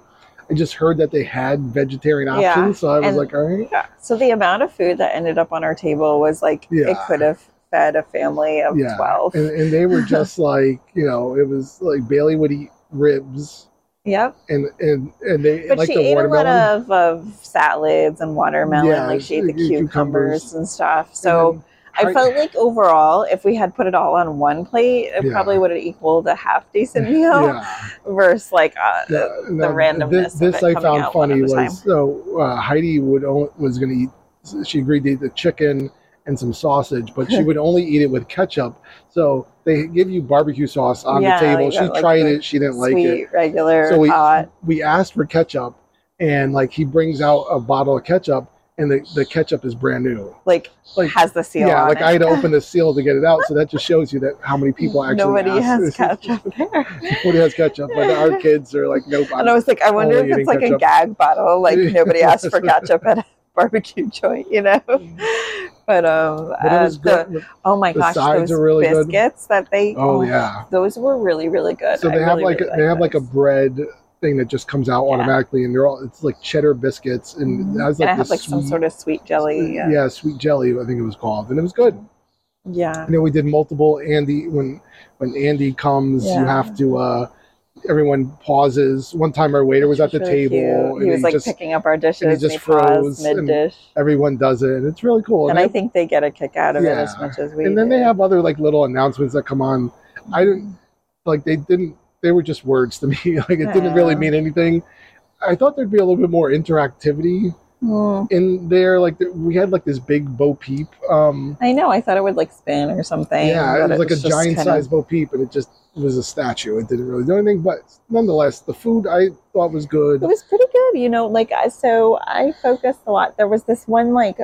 I just heard that they had vegetarian options, Yeah. so I was And- like, all right. yeah. So the amount of food that ended up on our table was like it could have fed a family of Yeah. twelve. And, and they were <laughs> just like, you know, it was like Bailey would eat ribs, yep. and and and they But like she the ate a lot of, of salads and watermelon. Yeah, like she ate the cucumbers. cucumbers and stuff. And So. then I felt like overall, if we had put it all on one plate, it Yeah. probably would have equaled a half decent <laughs> meal yeah. versus like uh, Yeah, the no, randomness. This, this I found funny a time. was so uh, Heidi would o- was going to eat. She agreed to eat the chicken and some sausage, but she <laughs> would only eat it with ketchup. So they give you barbecue sauce on Yeah, the table. like she that, tried it. She didn't like it. regular, So we hot. we asked for ketchup, and like he brings out a bottle of ketchup, and the, the ketchup is brand new. Like, like, has the seal yeah, like it. I had to open the <laughs> seal to get it out. So that just shows you that how many people actually Nobody has ketchup <laughs> there. Nobody has ketchup, but our kids are like nope. And I was like, I wonder if it's like a gag bottle. Like nobody asked for ketchup at barbecue <laughs> joint, you know. But um, But uh, the, oh my The gosh, those are really good. biscuits that they Oh yeah. those were really really good. So I they have really, like really a, they have like a bread thing that just comes out Yeah. automatically, and they're all it's like cheddar biscuits, and it has and like I have this like some sort of sweet jelly. yeah. Yeah. sweet jelly I think it was called, and it was good. yeah. And then we did multiple Andy when when Andy comes, you have to uh everyone pauses. One time our waiter was at the really table, cute. He was like just picking up our dishes. and he just froze mid dish, everyone does it, and it's really cool. and they- I think they get a kick out of it as much as we. and then do. they have other like little announcements that come on. I didn't mm. like they didn't. They were just words to me. <laughs> like it didn't really mean anything. I thought there'd be a little bit more interactivity Mm. in there. Like we had like this big Bo Peep. Um, I know. I thought it would like spin or something. yeah, it was like a giant kinda- size Bo Peep, and it just was a statue. It didn't really do anything, but nonetheless, the food I thought was good. It was pretty good, you know. Like so I focused a lot. There was this one like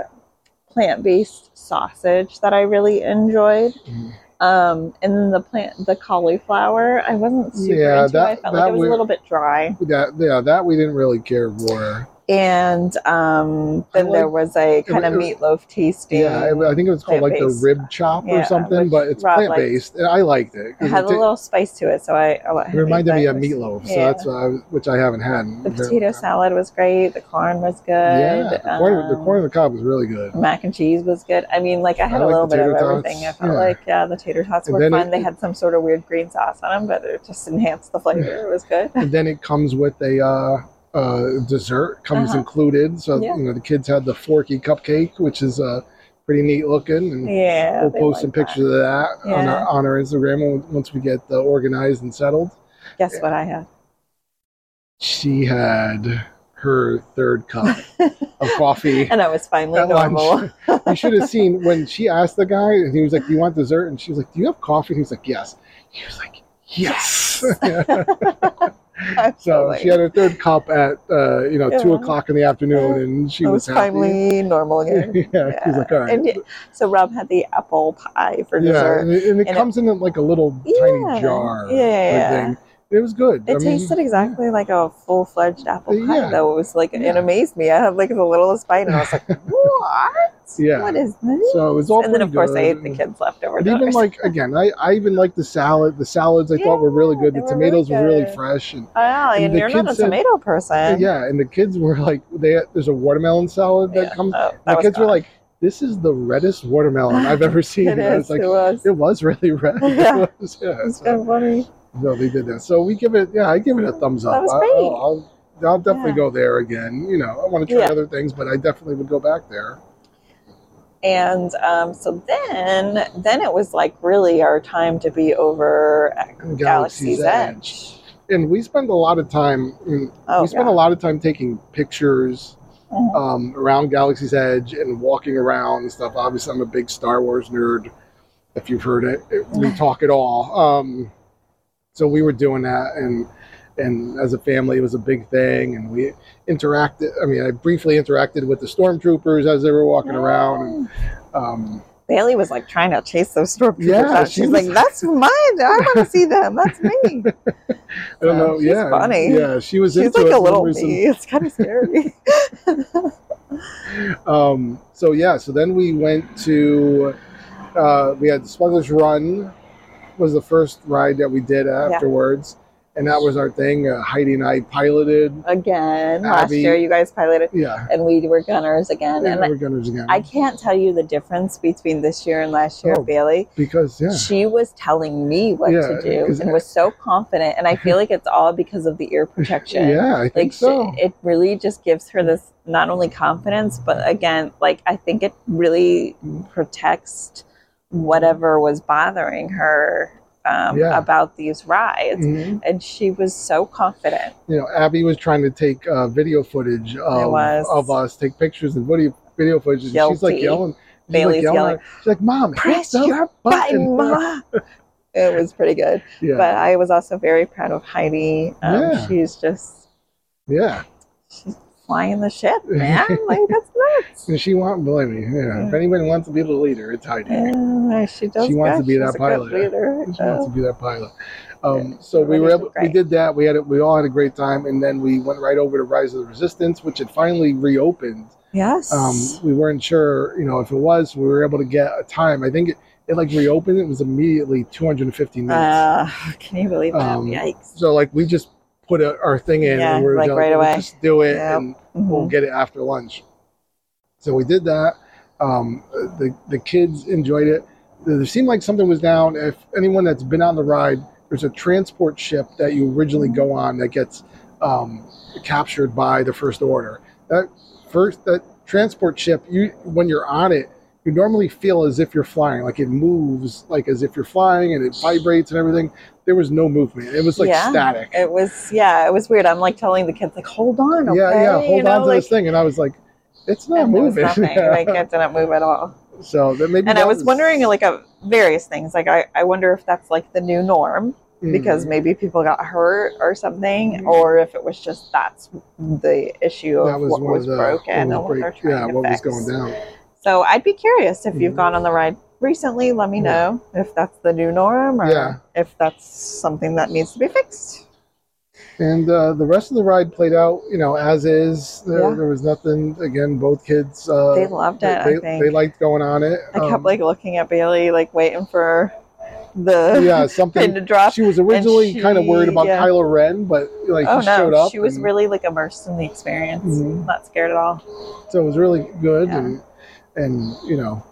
plant based sausage that I really enjoyed. Mhm. Um, and then the plant, the cauliflower, I wasn't super Yeah, into. that- I felt like it was we- a little bit dry. That yeah, that we didn't really care for. And um, then I there was a kind of meatloaf tasting. Yeah, I I think it was called like the rib chop Yeah, or something, but it's Rob plant based. And I liked it. it had it a little spice to it, so I, I It reminded me of meatloaf, so yeah. that's what I, which I haven't had. in The potato salad was great. The corn was good. Yeah, the corn, the um, corn on the cob was really good. mac and cheese was good. I mean, like I had I a like little bit of tots. everything. I felt Yeah. like yeah, the tater tots And were fun. it- they had some sort of weird green sauce on them, but it just <laughs> enhanced the flavor. It was good. and then it comes with a uh, uh, dessert comes Uh-huh. included. So Yeah. you know the kids had the forky cupcake, which is uh, pretty neat looking, and Yeah, we'll post liked some that. pictures of that on our on our Instagram once we get uh, organized and settled. Guess what I had? She had her third cup <laughs> of coffee. And I was finally normal. <laughs> you should have seen when she asked the guy, and he was like, "Do you want dessert?" And she was like, "Do you have coffee?" And he was like, "Yes." He was like, "Yes." <laughs> so she had her third cup at uh, you know two o'clock in the afternoon, and she I was, was finally normal <laughs> again. yeah, he's like, "All right." And so Rob had the apple pie for yeah, dessert. and it, and it And it- comes in like a little Yeah. tiny jar. Yeah, yeah, thing. It was good. It I mean, tasted exactly like a full fledged apple pie, Yeah. though. It was like Yeah. it amazed me. I had like the littlest bite, and I was like, <laughs> "What? Yeah. What is this?" So it was all and then of course I ate the kids' leftover. But even <laughs> like again, I, I even liked the salad. The salads I thought were really good. The were really tomatoes were really fresh and Oh, yeah, and and the you're not a said- tomato person. yeah, and the kids were like, they there's a watermelon salad that Yeah. comes. Oh, The that was kids were like, "This is the reddest watermelon I've ever <laughs> seen." "It I was like, it was. "It was really <laughs> red." Yeah. It was, yeah, It's so, funny. No, they did that. So we give it, yeah, I give it a thumbs up. That was I- great. I'll, I'll, I'll definitely Yeah. go there again. You know, I want to try Yeah. other things, but I definitely would go back there. And um, so then, then it was like really our time to be over at Galaxy's Galaxy's, Edge. And we spend a lot of time. Oh, we spend yeah. a lot of time taking pictures Mhm. um, around Galaxy's Edge and walking around and stuff. Obviously, I'm a big Star Wars nerd. If you've heard it, it- we <laughs> talk it all. Um, so we were doing that, and and as a family, it was a big thing. And we interacted. I mean, I briefly interacted with the stormtroopers as they were walking around. And, um, Bailey was like trying to chase those stormtroopers Yeah, out. she She's was- like, "That's <laughs> mine. I want to <laughs> see them. That's me." I don't know. she's yeah, funny. Yeah, she was She's into like a little Remember me. It's kind of scary. <laughs> um, so yeah, so then we went to uh, we had Smuggler's Run was the first ride that we did afterwards, and that was our thing. Uh, Heidi and I piloted. again, last Abbie- year you guys piloted, Yeah, and we were gunners again. and And we're gunners again. I can't tell you the difference between this year and last year, Oh, Bailey. because yeah, She was telling me what Yeah, to do and was so confident. And I feel like it's all because of the ear protection. <laughs> yeah, I think Like so. she, it really just gives her this not only confidence, but again, like I think it really protects whatever was bothering her um, Yeah. about these rides. Mhm. And she was so confident. You know, Abbie was trying to take uh, video footage of, of us, take pictures and video video footage. And she's like yelling. She's Bailey's like yelling. yelling, She's like, "Mom, Press your button, Mom. <laughs> it was pretty good. Yeah, But I was also very proud of Heidi. Um, Yeah. She's just yeah. she's flying the ship, man. like that's <laughs> nuts. And she wants, believe me, yeah. If anyone wants to be the leader, it's Heidi. Yeah, she does. She wants to be that pilot. leader. She wants to be that pilot. Um, so we were able, we did that. We had it. We all had a great time, and then we went right over to Rise of the Resistance, which had finally reopened. Yes. Um, we weren't sure, you know, if it was. We were able to get a time. I think it, it like reopened. It was immediately 250 minutes. uh, <laughs> can you believe that? Um, Yikes. so like we just put a, our thing in, Yeah, and we were like just, right away. Just do it, Yep. and we'll Mhm. get it after lunch. So we did that. Um, the the kids enjoyed it. There seemed like something was down. If anyone that's been on the ride, there's a transport ship that you originally go on that gets um, captured by the First Order. That first that transport ship, you when you're on it, you normally feel as if you're flying, like it moves, like as if you're flying, and it vibrates and everything. There was no movement. It was like Yeah. static. It was yeah, it was weird. I'm like telling the kids like, hold on, okay? Yeah, yeah. Hold you know, on to like, this thing, and I was like, it's not and was moving. nothing. like <laughs> it didn't move at all. so that maybe And I that was wondering like a various things. Like I, I wonder if that's like the new norm Mm. because maybe people got hurt or something, Mhm. or if it was just that's the issue of that was what was the broken what and what was break- trying yeah to what fix. was going down. So I'd be curious if you've gone on the ride recently. Let me Yeah. know if that's the new norm or Yeah. if that's something that needs to be fixed. And uh, the rest of the ride played out, you know, as is. There, Yeah. there was nothing. Again, both kids. Uh, They loved it, I They, think. they liked going on it. I kept Um, like looking at Bailey, like waiting for the yeah, <laughs> something. to drop. She was originally kind of worried about yeah. Kylo Ren, but like oh no, up. she was really like immersed in the experience. Mhm. Not scared at all. so it was really good, Yeah. and and you know,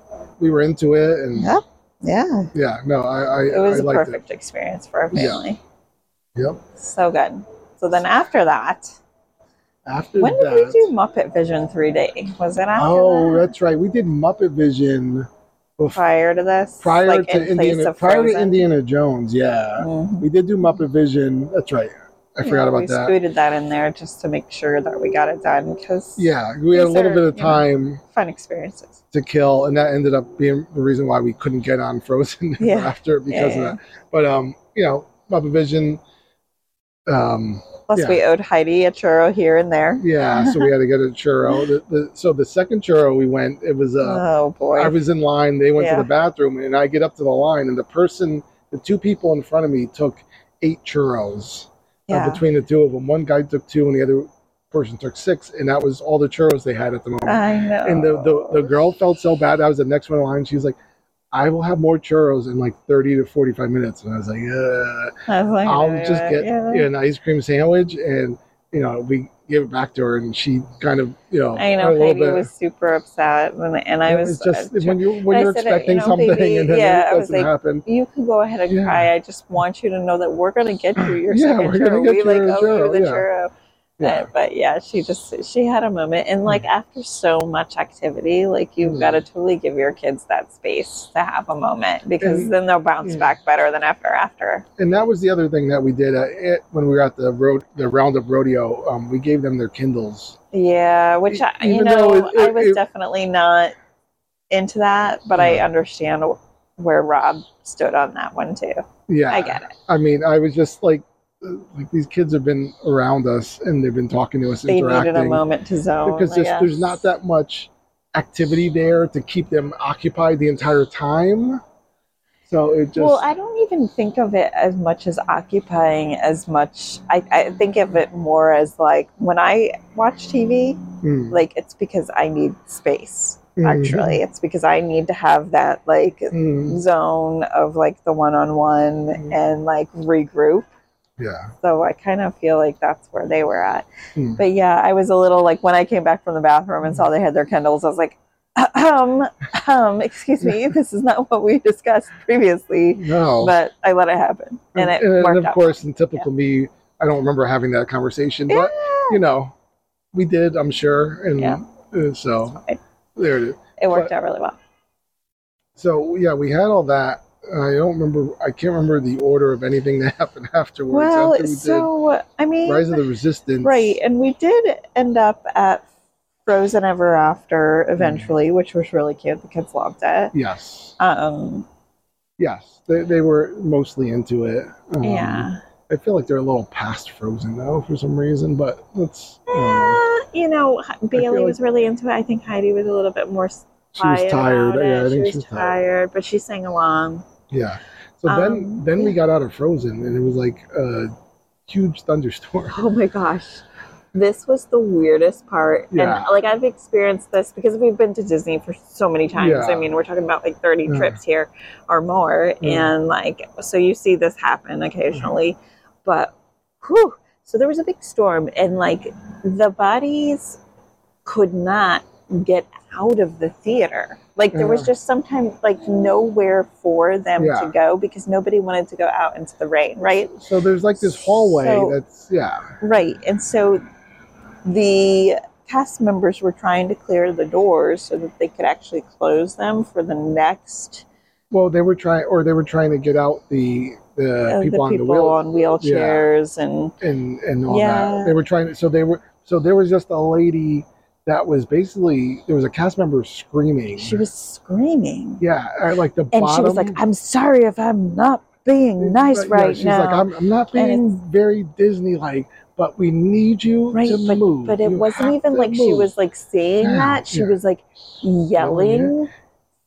we were into it, and Yep. Yeah, yeah, no, I I, it was I a perfect experience for our family. it. Yep. So good. So then after that, After when did that, we do Muppet Vision 3D? Was it after oh, that? that's right, we did Muppet Vision prior to this? prior like to in Indiana prior to Indiana Jones. Yeah, Mhm. we did do Muppet Vision. That's right. I Yeah, forgot about that. we that. scooted that in there just to make sure that we got it done because Yeah, we had a little are, bit of you know, time fun experiences. to kill, and that ended up being the reason why we couldn't get on Frozen <laughs> Yeah. after because Yeah, of that. But um, you know, Muppet Vision. Um, Plus, we owed Heidi a churro here and there. yeah, so we had to get a churro. <laughs> The, the, so the second churro we went, it was uh, oh boy! I was in line. They went to the bathroom, and I get up to the line, and the person, the two people in front of me, took eight churros uh, between the two of them. One guy took two, and the other person took six, and that was all the churros they had at the moment. I know. And the, the, the girl felt so bad. I was the next one in line. She was like, I will have more churros in like 30 to 45 minutes. And I was like, yeah, I was like, I'll "Uh, just get yeah." an ice cream sandwich. And, you know, we gave it back to her and she kind of, you know, I know Heidi bit- was super upset, and, and I was it's just uh, when you when you're said, expecting you know, something baby, and then yeah, it doesn't like, happen. you can go ahead and Yeah. cry. I just want you to know that we're gonna get you your Yeah, second we're gonna churro. get we you like your owe churro, you the yeah. churro. Yeah. Uh, but yeah, she just she had a moment, and like after so much activity, like you've Mhm. got to totally give your kids that space to have a moment because And- then they'll bounce yeah. back better than after after. And that was the other thing that we did at it, when we were at the road, the Roundup Rodeo. Um, we gave them their Kindles. Yeah, which I, you Even know, though it- I was it- definitely not into that, but I understand where Rob stood on that one too. Yeah, I get it. I mean, I was just like, uh, like these kids have been around us and they've been talking to us, They interacting. needed a moment to zone because just, there's not that much activity there to keep them occupied the entire time. So it just well, I don't even think of it as much as occupying as much. I, I think of it more as like when I watch TV, Mm, like it's because I need space. mhm, Actually, it's because I need to have that like mm, zone of like the one-on-one Mhm. and like regroup. Yeah, So I kind of feel like that's where they were at. Hmm. But yeah, I was a little like when I came back from the bathroom and saw they had their Kindles, I was like, um, um, excuse me, this is not what we discussed previously. no. But I let it happen, and it and, of course, in typical me, I don't remember having that conversation, but you know, we did, I'm sure, and Yeah. uh, so there it is. it worked but- out really well. So yeah, we had all that. I don't remember. I can't remember the order of anything that <laughs> happened afterwards. Well, After we so I mean, Rise of the Resistance, right, and we did end up at Frozen Ever After eventually, which was really cute. The kids loved it. Yes, Um, yes, they, they were mostly into it. Um, yeah. I feel like they're a little past Frozen though for some reason, but let's. Um, Eh, you know, Bailey like- was really into it. I think Heidi was a little bit more she was tired. Yeah. I think she she was was tired. tired, but she sang along. Yeah. So then, Um, then we got out of Frozen, and it was like a huge thunderstorm. <laughs> Oh my gosh. This was the weirdest part. Yeah. And like I've experienced this because we've been to Disney for so many times. Yeah. I mean, we're talking about like 30 Yeah. trips here or more. And like, so you see this happen occasionally. But whew, so there was a big storm and like the bodies could not get out of the theater. Like there was just sometimes like nowhere for them Yeah. to go because nobody wanted to go out into the rain, right? So there's like this hallway So- that's yeah, Right. And so the cast members were trying to clear the doors so that they could actually close them for the next Well, they were trying, or they were trying to get out the the uh, people the on the people wheel on wheelchairs and and and all Yeah. that. They were trying to. So they were. So there was just a lady that was basically there was a cast member screaming. she was screaming. yeah, like the And bottom. she was like, I'm sorry if I'm not being nice But, yeah, right she's now. like, I'm, I'm not being very Disney like, but we need you right, to but, move. but it You wasn't even like she was like saying Yeah, that. She yeah. was like yelling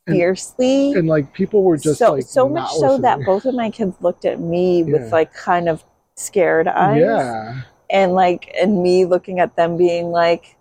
And- fiercely. and like people were just so like so much so that both of my kids looked at me with like kind of scared eyes. Yeah. And like, and me looking at them being like,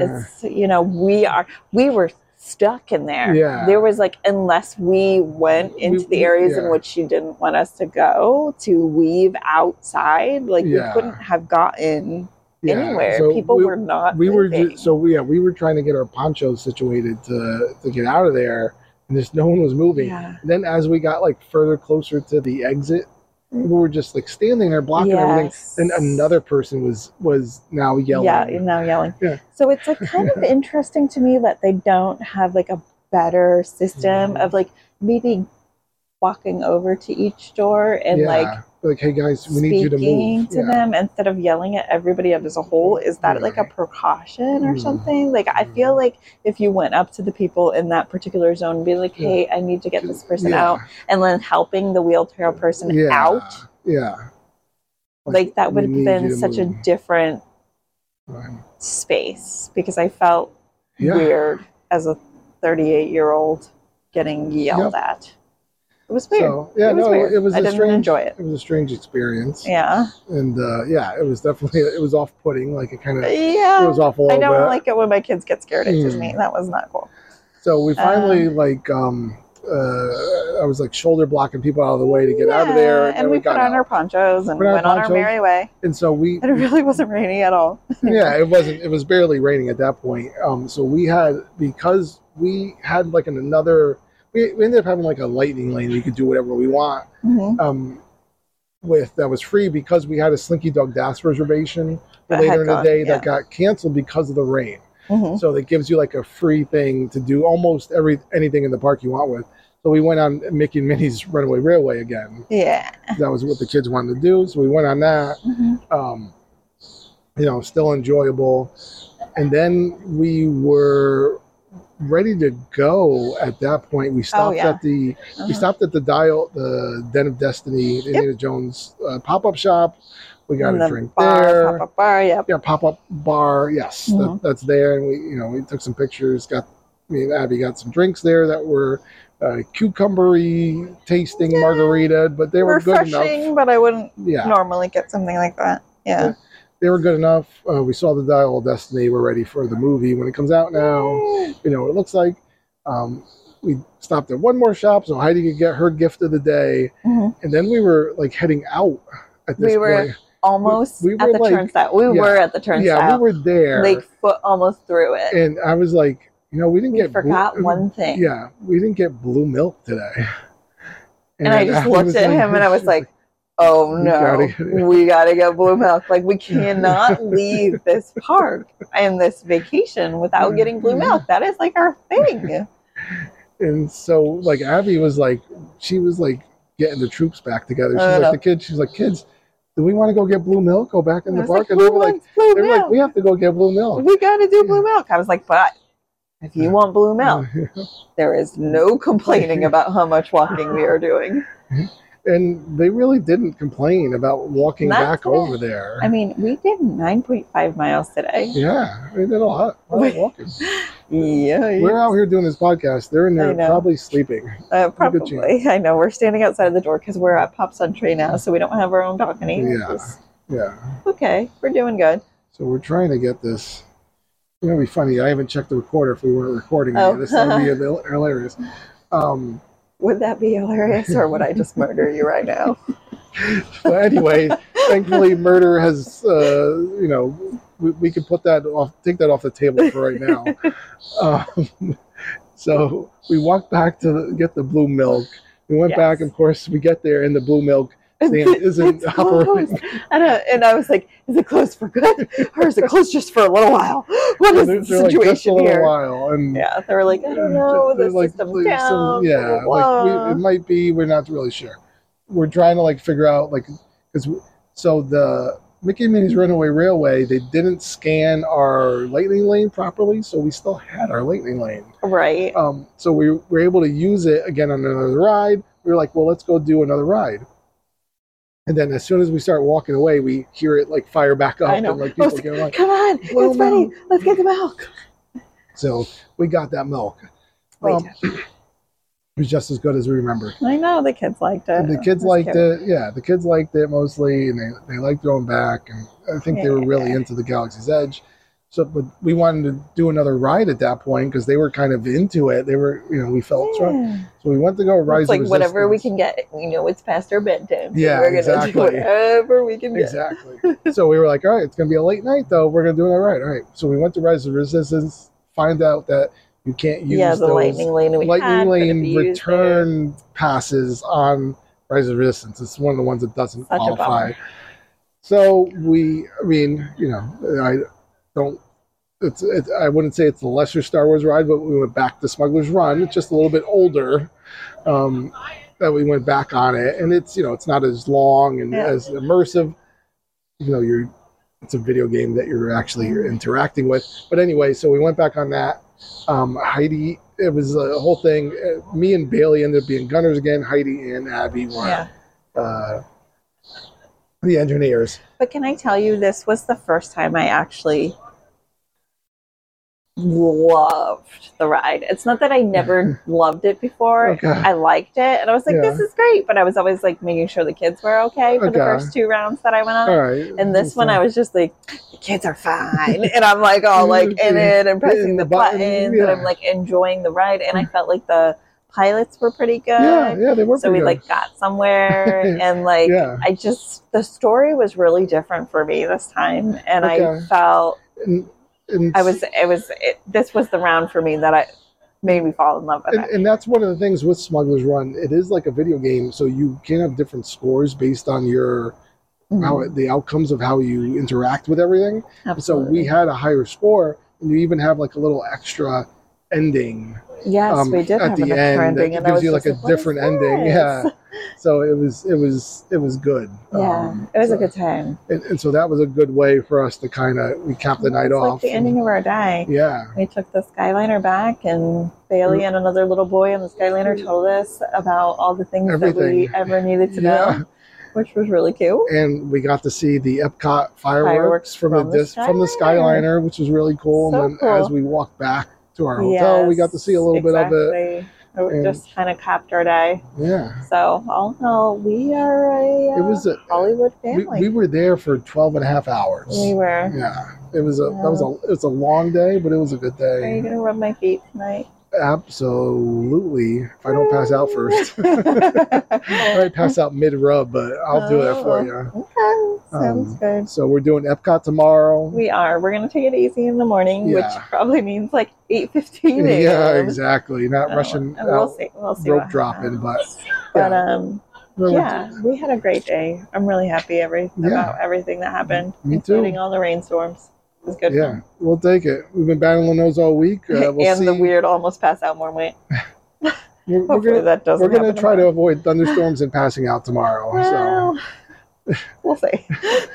it's, you know, we are, we were stuck in there. Yeah. There was like, unless we went into the areas yeah. in which she didn't want us to go to weave outside, like Yeah. we couldn't have gotten anywhere. So People we, were not. we were moving. ju- so yeah we were trying to get our ponchos situated to to get out of there and just no one was moving Yeah. then as we got like further closer to the exit we were just like standing there blocking everything and another person was was now yelling Yeah, now yelling. Yeah. So it's like kind of <laughs> interesting to me that they don't have like a better system of mm-hmm. like maybe walking over to each door and yeah. like like hey guys we need you to move to yeah. them instead of yelling at everybody as a whole. Is that like a precaution or Mhm. something? Like I feel like if you went up to the people in that particular zone and be like, hey, I need to get this person Yeah. out, and then helping the wheelchair person yeah. out, yeah like that would have been such a different Right. space because I felt Yeah. weird as a 38 year old getting yelled at. It was weird. so yeah it was no weird. it was I a didn't strange enjoy it. it was a strange experience Yeah. and uh yeah it was definitely it was off-putting like it kind of yeah. it Yeah. was off a I little don't bit like it when my kids get scared at Hmm. Disney. That was not cool. So we finally like um uh I was like shoulder blocking people out of the way to get out of there, Yeah, and we, got put on out. our ponchos and Put on our went on our merry way. and so we And it really wasn't raining at all. <laughs> yeah it wasn't it was barely raining at that point. Um so we had because we had like an another we, we ended up having like a lightning lane we could do whatever we want Mhm. um with that was free because we had a Slinky Dog Dash reservation That later in the gone, day yeah. that got canceled because of the rain. Mhm. So that gives you like a free thing to do almost every anything in the park you want with. So we went on Mickey and Minnie's Runaway Railway again. Yeah. That was what the kids wanted to do. So we went on that. Mhm. Um, you know, still enjoyable. And then we were ready to go at that point. We stopped Oh, yeah. at the Uh-huh. we stopped at the dial the Den of Destiny, the Indiana Jones uh, pop up shop. We got And a drink bar, there Pop-up bar, yep. yeah, pop up bar. Yes, Mhm. that, that's there, and we you know we took some pictures. Got me and Abbie got some drinks there that were uh, cucumbery tasting margarita, but they were good Refreshing, enough. but I wouldn't Yeah, normally get something like that. Yeah. They were good enough. Uh, we saw the Dial of Destiny. We're ready for the movie when it comes out now. You know what it looks like. Um, we stopped at one more shop so Heidi could get her gift of the day, Mhm. and then we were like heading out at this We were point. Almost we at were the like- turnstile. We yeah. were at the turnstile. Yeah, we were there. like foot almost through it. and I was like, you know, we didn't we get blue- forgot one thing. Yeah, we didn't get blue milk today. And I just Abbie looked at like- him and I was <laughs> like, oh no, gotta <laughs> we gotta get blue milk. Like, we <laughs> cannot leave this park and this vacation without getting mm-hmm. blue milk. That is like our thing. <laughs> and so like Abbie was like, she was like getting the troops back together. She's I like know. the kids. She's like, kids, do we want to go get blue milk? Go back in the park? like, and they were like, they were like, we have to go get blue milk. we gotta do blue milk. I was like, but if you want blue milk, there is no complaining about how much walking we are doing. And they really didn't complain about walking Not back today. over there. I mean, we did 9.5 miles today. yeah, they did a lot, a lot of <laughs> walking. Yeah, We're out here doing this podcast. They're in there probably sleeping. Uh, probably. I know. We're standing outside of the door because we're at Pop Century now, so we don't have our own balcony. Yeah. Yeah. Okay, we're doing good. So we're trying to get this. It's gonna be funny. I haven't checked the recorder if we weren't recording it. Oh. This would be <laughs> hilarious. Um, Would that be hilarious, or would I just <laughs> murder you right now? but anyway, thankfully, murder has. Uh, you know, we, we can put that off. Take that off the table for right now. <laughs> um, so we walked back to the, get the blue milk. We went Yes. back. Of course, we get there, and the blue milk isn't It's closed. operating. And, uh, and I was like, is it closed for good? Or is it closed just for a little while? <laughs> What is the they're like, just a situation little here? while, and Yeah, they were like, I don't know, the like, system's down. some- yeah, blah, like we, it might be. We're not really sure. We're trying to like figure out like because so the Mickey and Minnie's Runaway Railway they didn't scan our lightning lane properly, so we still had our lightning lane. right. Um, so we were able to use it again on another ride. We were like, well, let's go do another ride. And then as soon as we start walking away, we hear it like fire back up I know. and like people like, like, Come on, it's ready. Let's get the milk. so we got that milk. Um, <clears throat> was just as good as we remember. I know the kids liked it. And the kids liked cute. it. Yeah, the kids liked it mostly, and they, they liked going back. And I think they were really Yeah. into the Galaxy's Edge. So, but we wanted to do another ride at that point because they were kind of into it. They were, you know, we felt strong. Yeah. So we went to go Rise It's like whatever we can get. You know, it's past our bedtime. so Yeah, we're gonna exactly. do whatever we can get. Exactly. so we were like, all right, it's gonna be a late night though. We're gonna do it all right. All right. So we went to Rise of Resistance. Find out that you can't use Yeah, the lightning lane. Lightning lane there. return passes on Rise of Resistance. It's one of the ones that doesn't Such qualify. So we, I mean, you know, I don't. It's, it's. I wouldn't say it's the lesser Star Wars ride, but we went back to Smuggler's Run. It's just a little bit older. Um, that we went back on it, and it's you know it's not as long and Yeah. as immersive. You know, you're. It's a video game that you're actually interacting with. But anyway, so we went back on that. Um, Heidi, it was a whole thing. Me and Bailey ended up being gunners again. Heidi and Abbie were Yeah. uh, the engineers. But can I tell you, this was the first time I actually loved the ride. It's not that I never loved it before. Okay. I liked it, and I was like, Yeah. "This is great," but I was always like making sure the kids were okay for the first two rounds that I went on. Right. And this one, I was just like, the kids are fine. And I'm like, all <laughs> like in it and pressing the the button, buttons. And. I'm like enjoying the ride. And I mm. felt like the pilots were pretty good. Yeah, yeah, they were. So we pretty like got somewhere. <laughs> and like, Yeah. I just, the story was really different for me this time. And I felt. And, and, I was, it was, it, this was the round for me that I made me fall in love with and, it. and that's one of the things with Smuggler's Run. It is like a video game, so you can have different scores based on your how Mhm. the outcomes of how you interact with everything. Absolutely. So we had a higher score, and you even have like a little extra ending yes, um, we did at have the end ending. And gives you like a "What is different ending. Yeah. <laughs> So it was it was it was good. Yeah, Um, it was so- a good time. and, and so that was a good way for us to kind of we capped the night off. like the ending of our day. Yeah. We took the Skyliner back, and Bailey and another little boy on the Skyliner told us about all the things that we ever needed to <laughs> Yeah. know, which was really cute. and we got to see the Epcot fireworks, Fireworks from, from the, the dis- from the Skyliner. Which was really cool. So and then as we walked back to our hotel, we got to see a little bit of it. it. Just kind of capped our day. Yeah, So, all in all, we are a uh, it was. A, Hollywood we, family. we were there for 12 and a half hours. We were. Yeah, it was a that was a it was a long day, but it was a good day. Are you gonna rub my feet tonight? Absolutely. If I don't pass out first, <laughs> I might pass out mid rub, but I'll do that for you. Okay, sounds Um, good. So we're doing Epcot tomorrow. We are. We're gonna take it easy in the morning, which probably means like eight fifteen. <laughs> Yeah, exactly. Not rushing we'll out see. We'll see. rope dropping, but. But yeah. um, yeah, we had a great day. I'm really happy every Yeah. about everything that happened, Me too. including all the rainstorms. It was good. Yeah, we'll take it. We've been battling those all week. Uh, we'll and see. the weird almost pass out moment. <laughs> We're, we're gonna that doesn't. we're gonna happen try to avoid thunderstorms and passing out tomorrow. Well, we'll see.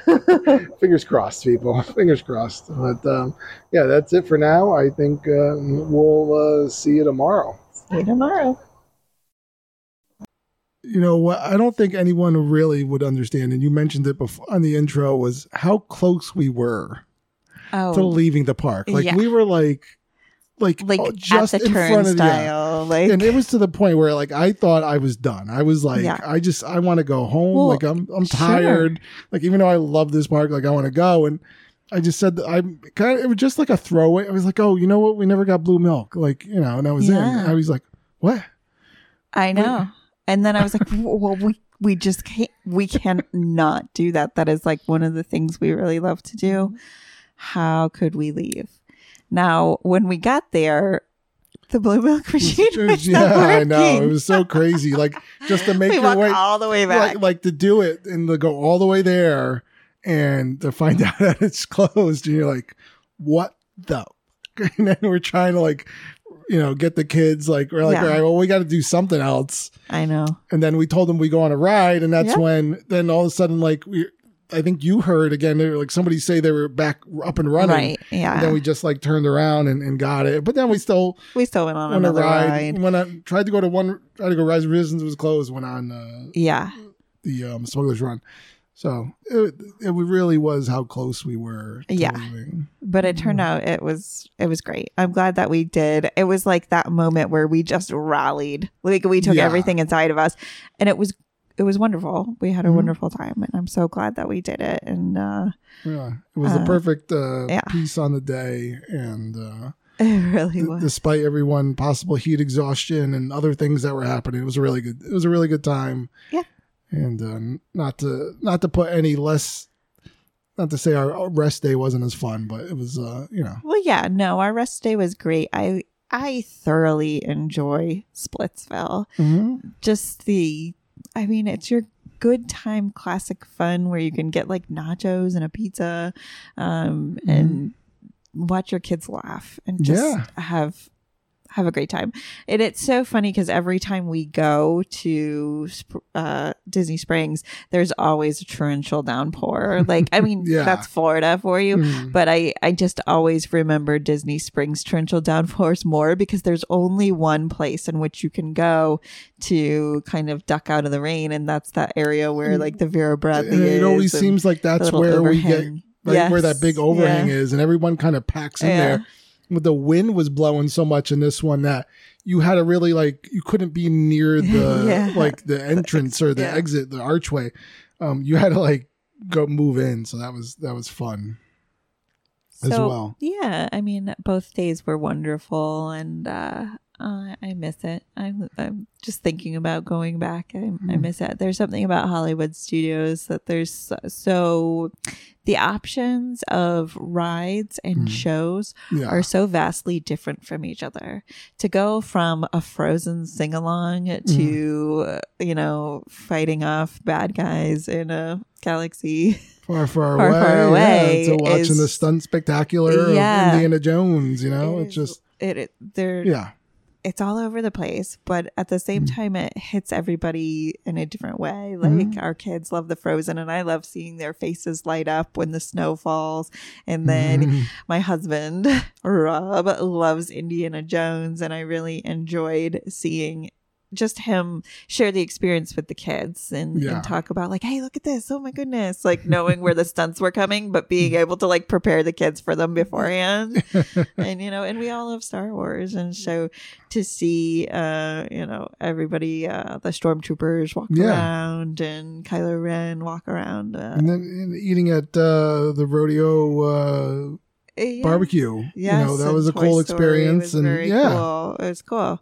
<laughs> Fingers crossed, people. Fingers crossed. But um, yeah, that's it for now. I think uh, we'll uh, see you tomorrow. see you tomorrow. you know what I don't think anyone really would understand, and you mentioned it before on the intro, was how close we were Oh, to leaving the park. Like Yeah. we were like, like, like oh, just in front of the. Like, And it was to the point where like I thought I was done. I was like, Yeah. I just I want to go home. Well, like I'm I'm sure. tired. Like even though I love this park, like I want to go. And I just said that I'm kind of it was just like a throwaway. I was like, oh, you know what? We never got blue milk. Like you know, and I was Yeah. in. I was like, what? I know. And then I was like, well, we we just can't we can not do that. That is like one of the things we really love to do. Mm-hmm. How could we leave? Now, when we got there, the blue milk <laughs> machine was yeah, not I know. It was so crazy. Like just to <laughs> make we your way, all the way back. like, like to do it and to go all the way there and to find <laughs> out that it's closed and you're like what the and then we're trying to like you know get the kids like we're like Yeah. all right well we got to do something else I know. and then we told them we go on a ride and that's Yeah. when then all of a sudden like we i think you heard again they were like somebody say they were back up and running Right. Yeah. and then we just like turned around and, and got it but then we still we still went on went another ride. ride. when i tried to go to one tried to go rise of resistance was closed went on uh Yeah. the um, Smuggler's Run. So it, it really was how close we were. to Yeah. leaving. but it turned out it was it was great. I'm glad that we did. It was like that moment where we just rallied. Like we took Yeah. everything inside of us and it was it was wonderful. We had a Mhm. wonderful time and I'm so glad that we did it and uh Yeah, it was the Uh, perfect uh, yeah. piece on the day, and uh, <laughs> it really d- was. despite everyone possible heat exhaustion and other things that were happening, it was a really good. It was a really good time. Yeah. and uh, not to not to put any less, not to say our rest day wasn't as fun, but it was. Uh, you know, Well, yeah, no, our rest day was great. I I thoroughly enjoy Splitsville. Just the, I mean, it's your good time classic fun where you can get like nachos and a pizza, um, and watch your kids laugh and just Yeah. have have a great time. And it's so funny because every time we go to uh, Disney Springs, there's always a torrential downpour. <laughs> Like, I mean, Yeah. that's Florida for you Mhm. but I, I just always remember Disney Springs torrential <laughs> downpours more because there's only one place in which you can go to kind of duck out of the rain, and that's that area where like the Vera Bradley And is. it always seems like that's where we get overhang. right where that big overhang yeah. is, and everyone kind of packs in Yeah. there. The wind was blowing so much in this one that you had to really like you couldn't be near <laughs> the Yeah. like the entrance or the Yeah. exit, the archway. Um, you had to like go move in, so that was that was fun as So, well. Yeah, I mean, both days were wonderful, and uh, uh, I miss it. I'm, I'm just thinking about going back. I, I Hmm. miss it. There's something about Hollywood studios that there's so, so the options of rides and Hmm. shows Yeah, are so vastly different from each other. To go from a Frozen sing along to, uh, you know, fighting off bad guys in a galaxy. <laughs> far, far, far, away. far yeah, to watching is- the stunt spectacular Yeah. of Indiana Jones. You know, It it's just it, it they're yeah, it's all over the place, but at the same Mm. time, it hits everybody in a different way. Like Mhm. our kids love the Frozen, and I love seeing their faces light up when the snow falls. And then Mhm. my husband, <laughs> Rob, loves Indiana Jones, and I really enjoyed seeing just him share the experience with the kids and, Yeah. and talk about like hey look at this oh my goodness like knowing where the stunts were coming but being able to like prepare the kids for them beforehand <laughs> and you know and we all love star wars and so to see uh you know everybody uh the stormtroopers walk Yeah. around and kylo ren walk around uh, and then and eating at uh, the rodeo uh, yeah. barbecue. you know, that was a cool Story experience, and yeah, cool. it was cool.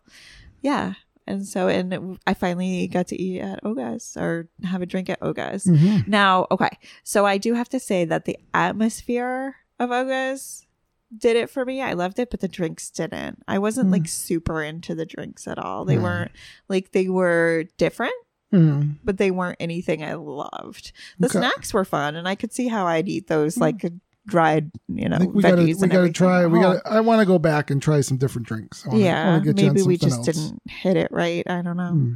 Yeah, and so and it- I finally got to eat at Oga's or have a drink at Oga's. Mhm. Now, okay, so I do have to say that the atmosphere of Oga's did it for me. I loved it, but the drinks didn't. I wasn't Mm. like super into the drinks at all. They Mm. weren't like they were different. Mhm. But they weren't anything I loved. The Okay. snacks were fun, and I could see how I'd eat those like dried, you know, I think we gotta we gotta try. We gotta. I want to go back and try some different drinks. I wanna, yeah, wanna get you maybe we just else. didn't hit it right. I don't know. Hmm.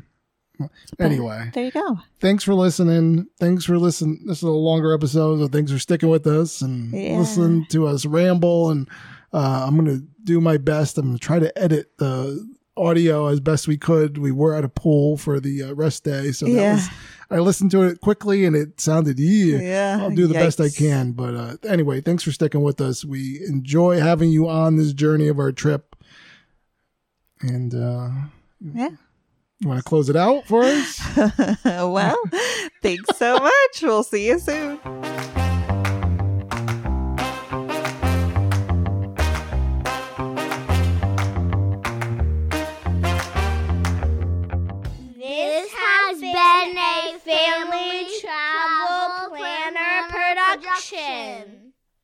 But Anyway, there you go. thanks for listening. Thanks for listening. This is a longer episode, so thanks for sticking with us and Yeah. listening to us ramble. And uh, I'm gonna do my best. I'm gonna try to edit the audio as best we could. We were at a pool for the uh, rest day, so that Yeah. was. I listened to it quickly, and it sounded yeah. Yeah, I'll do the best I can. But uh, anyway, thanks for sticking with us. We enjoy having you on this journey of our trip. And uh, Yeah. you want to close it out for us? <laughs> well, thanks so much. We'll see you soon.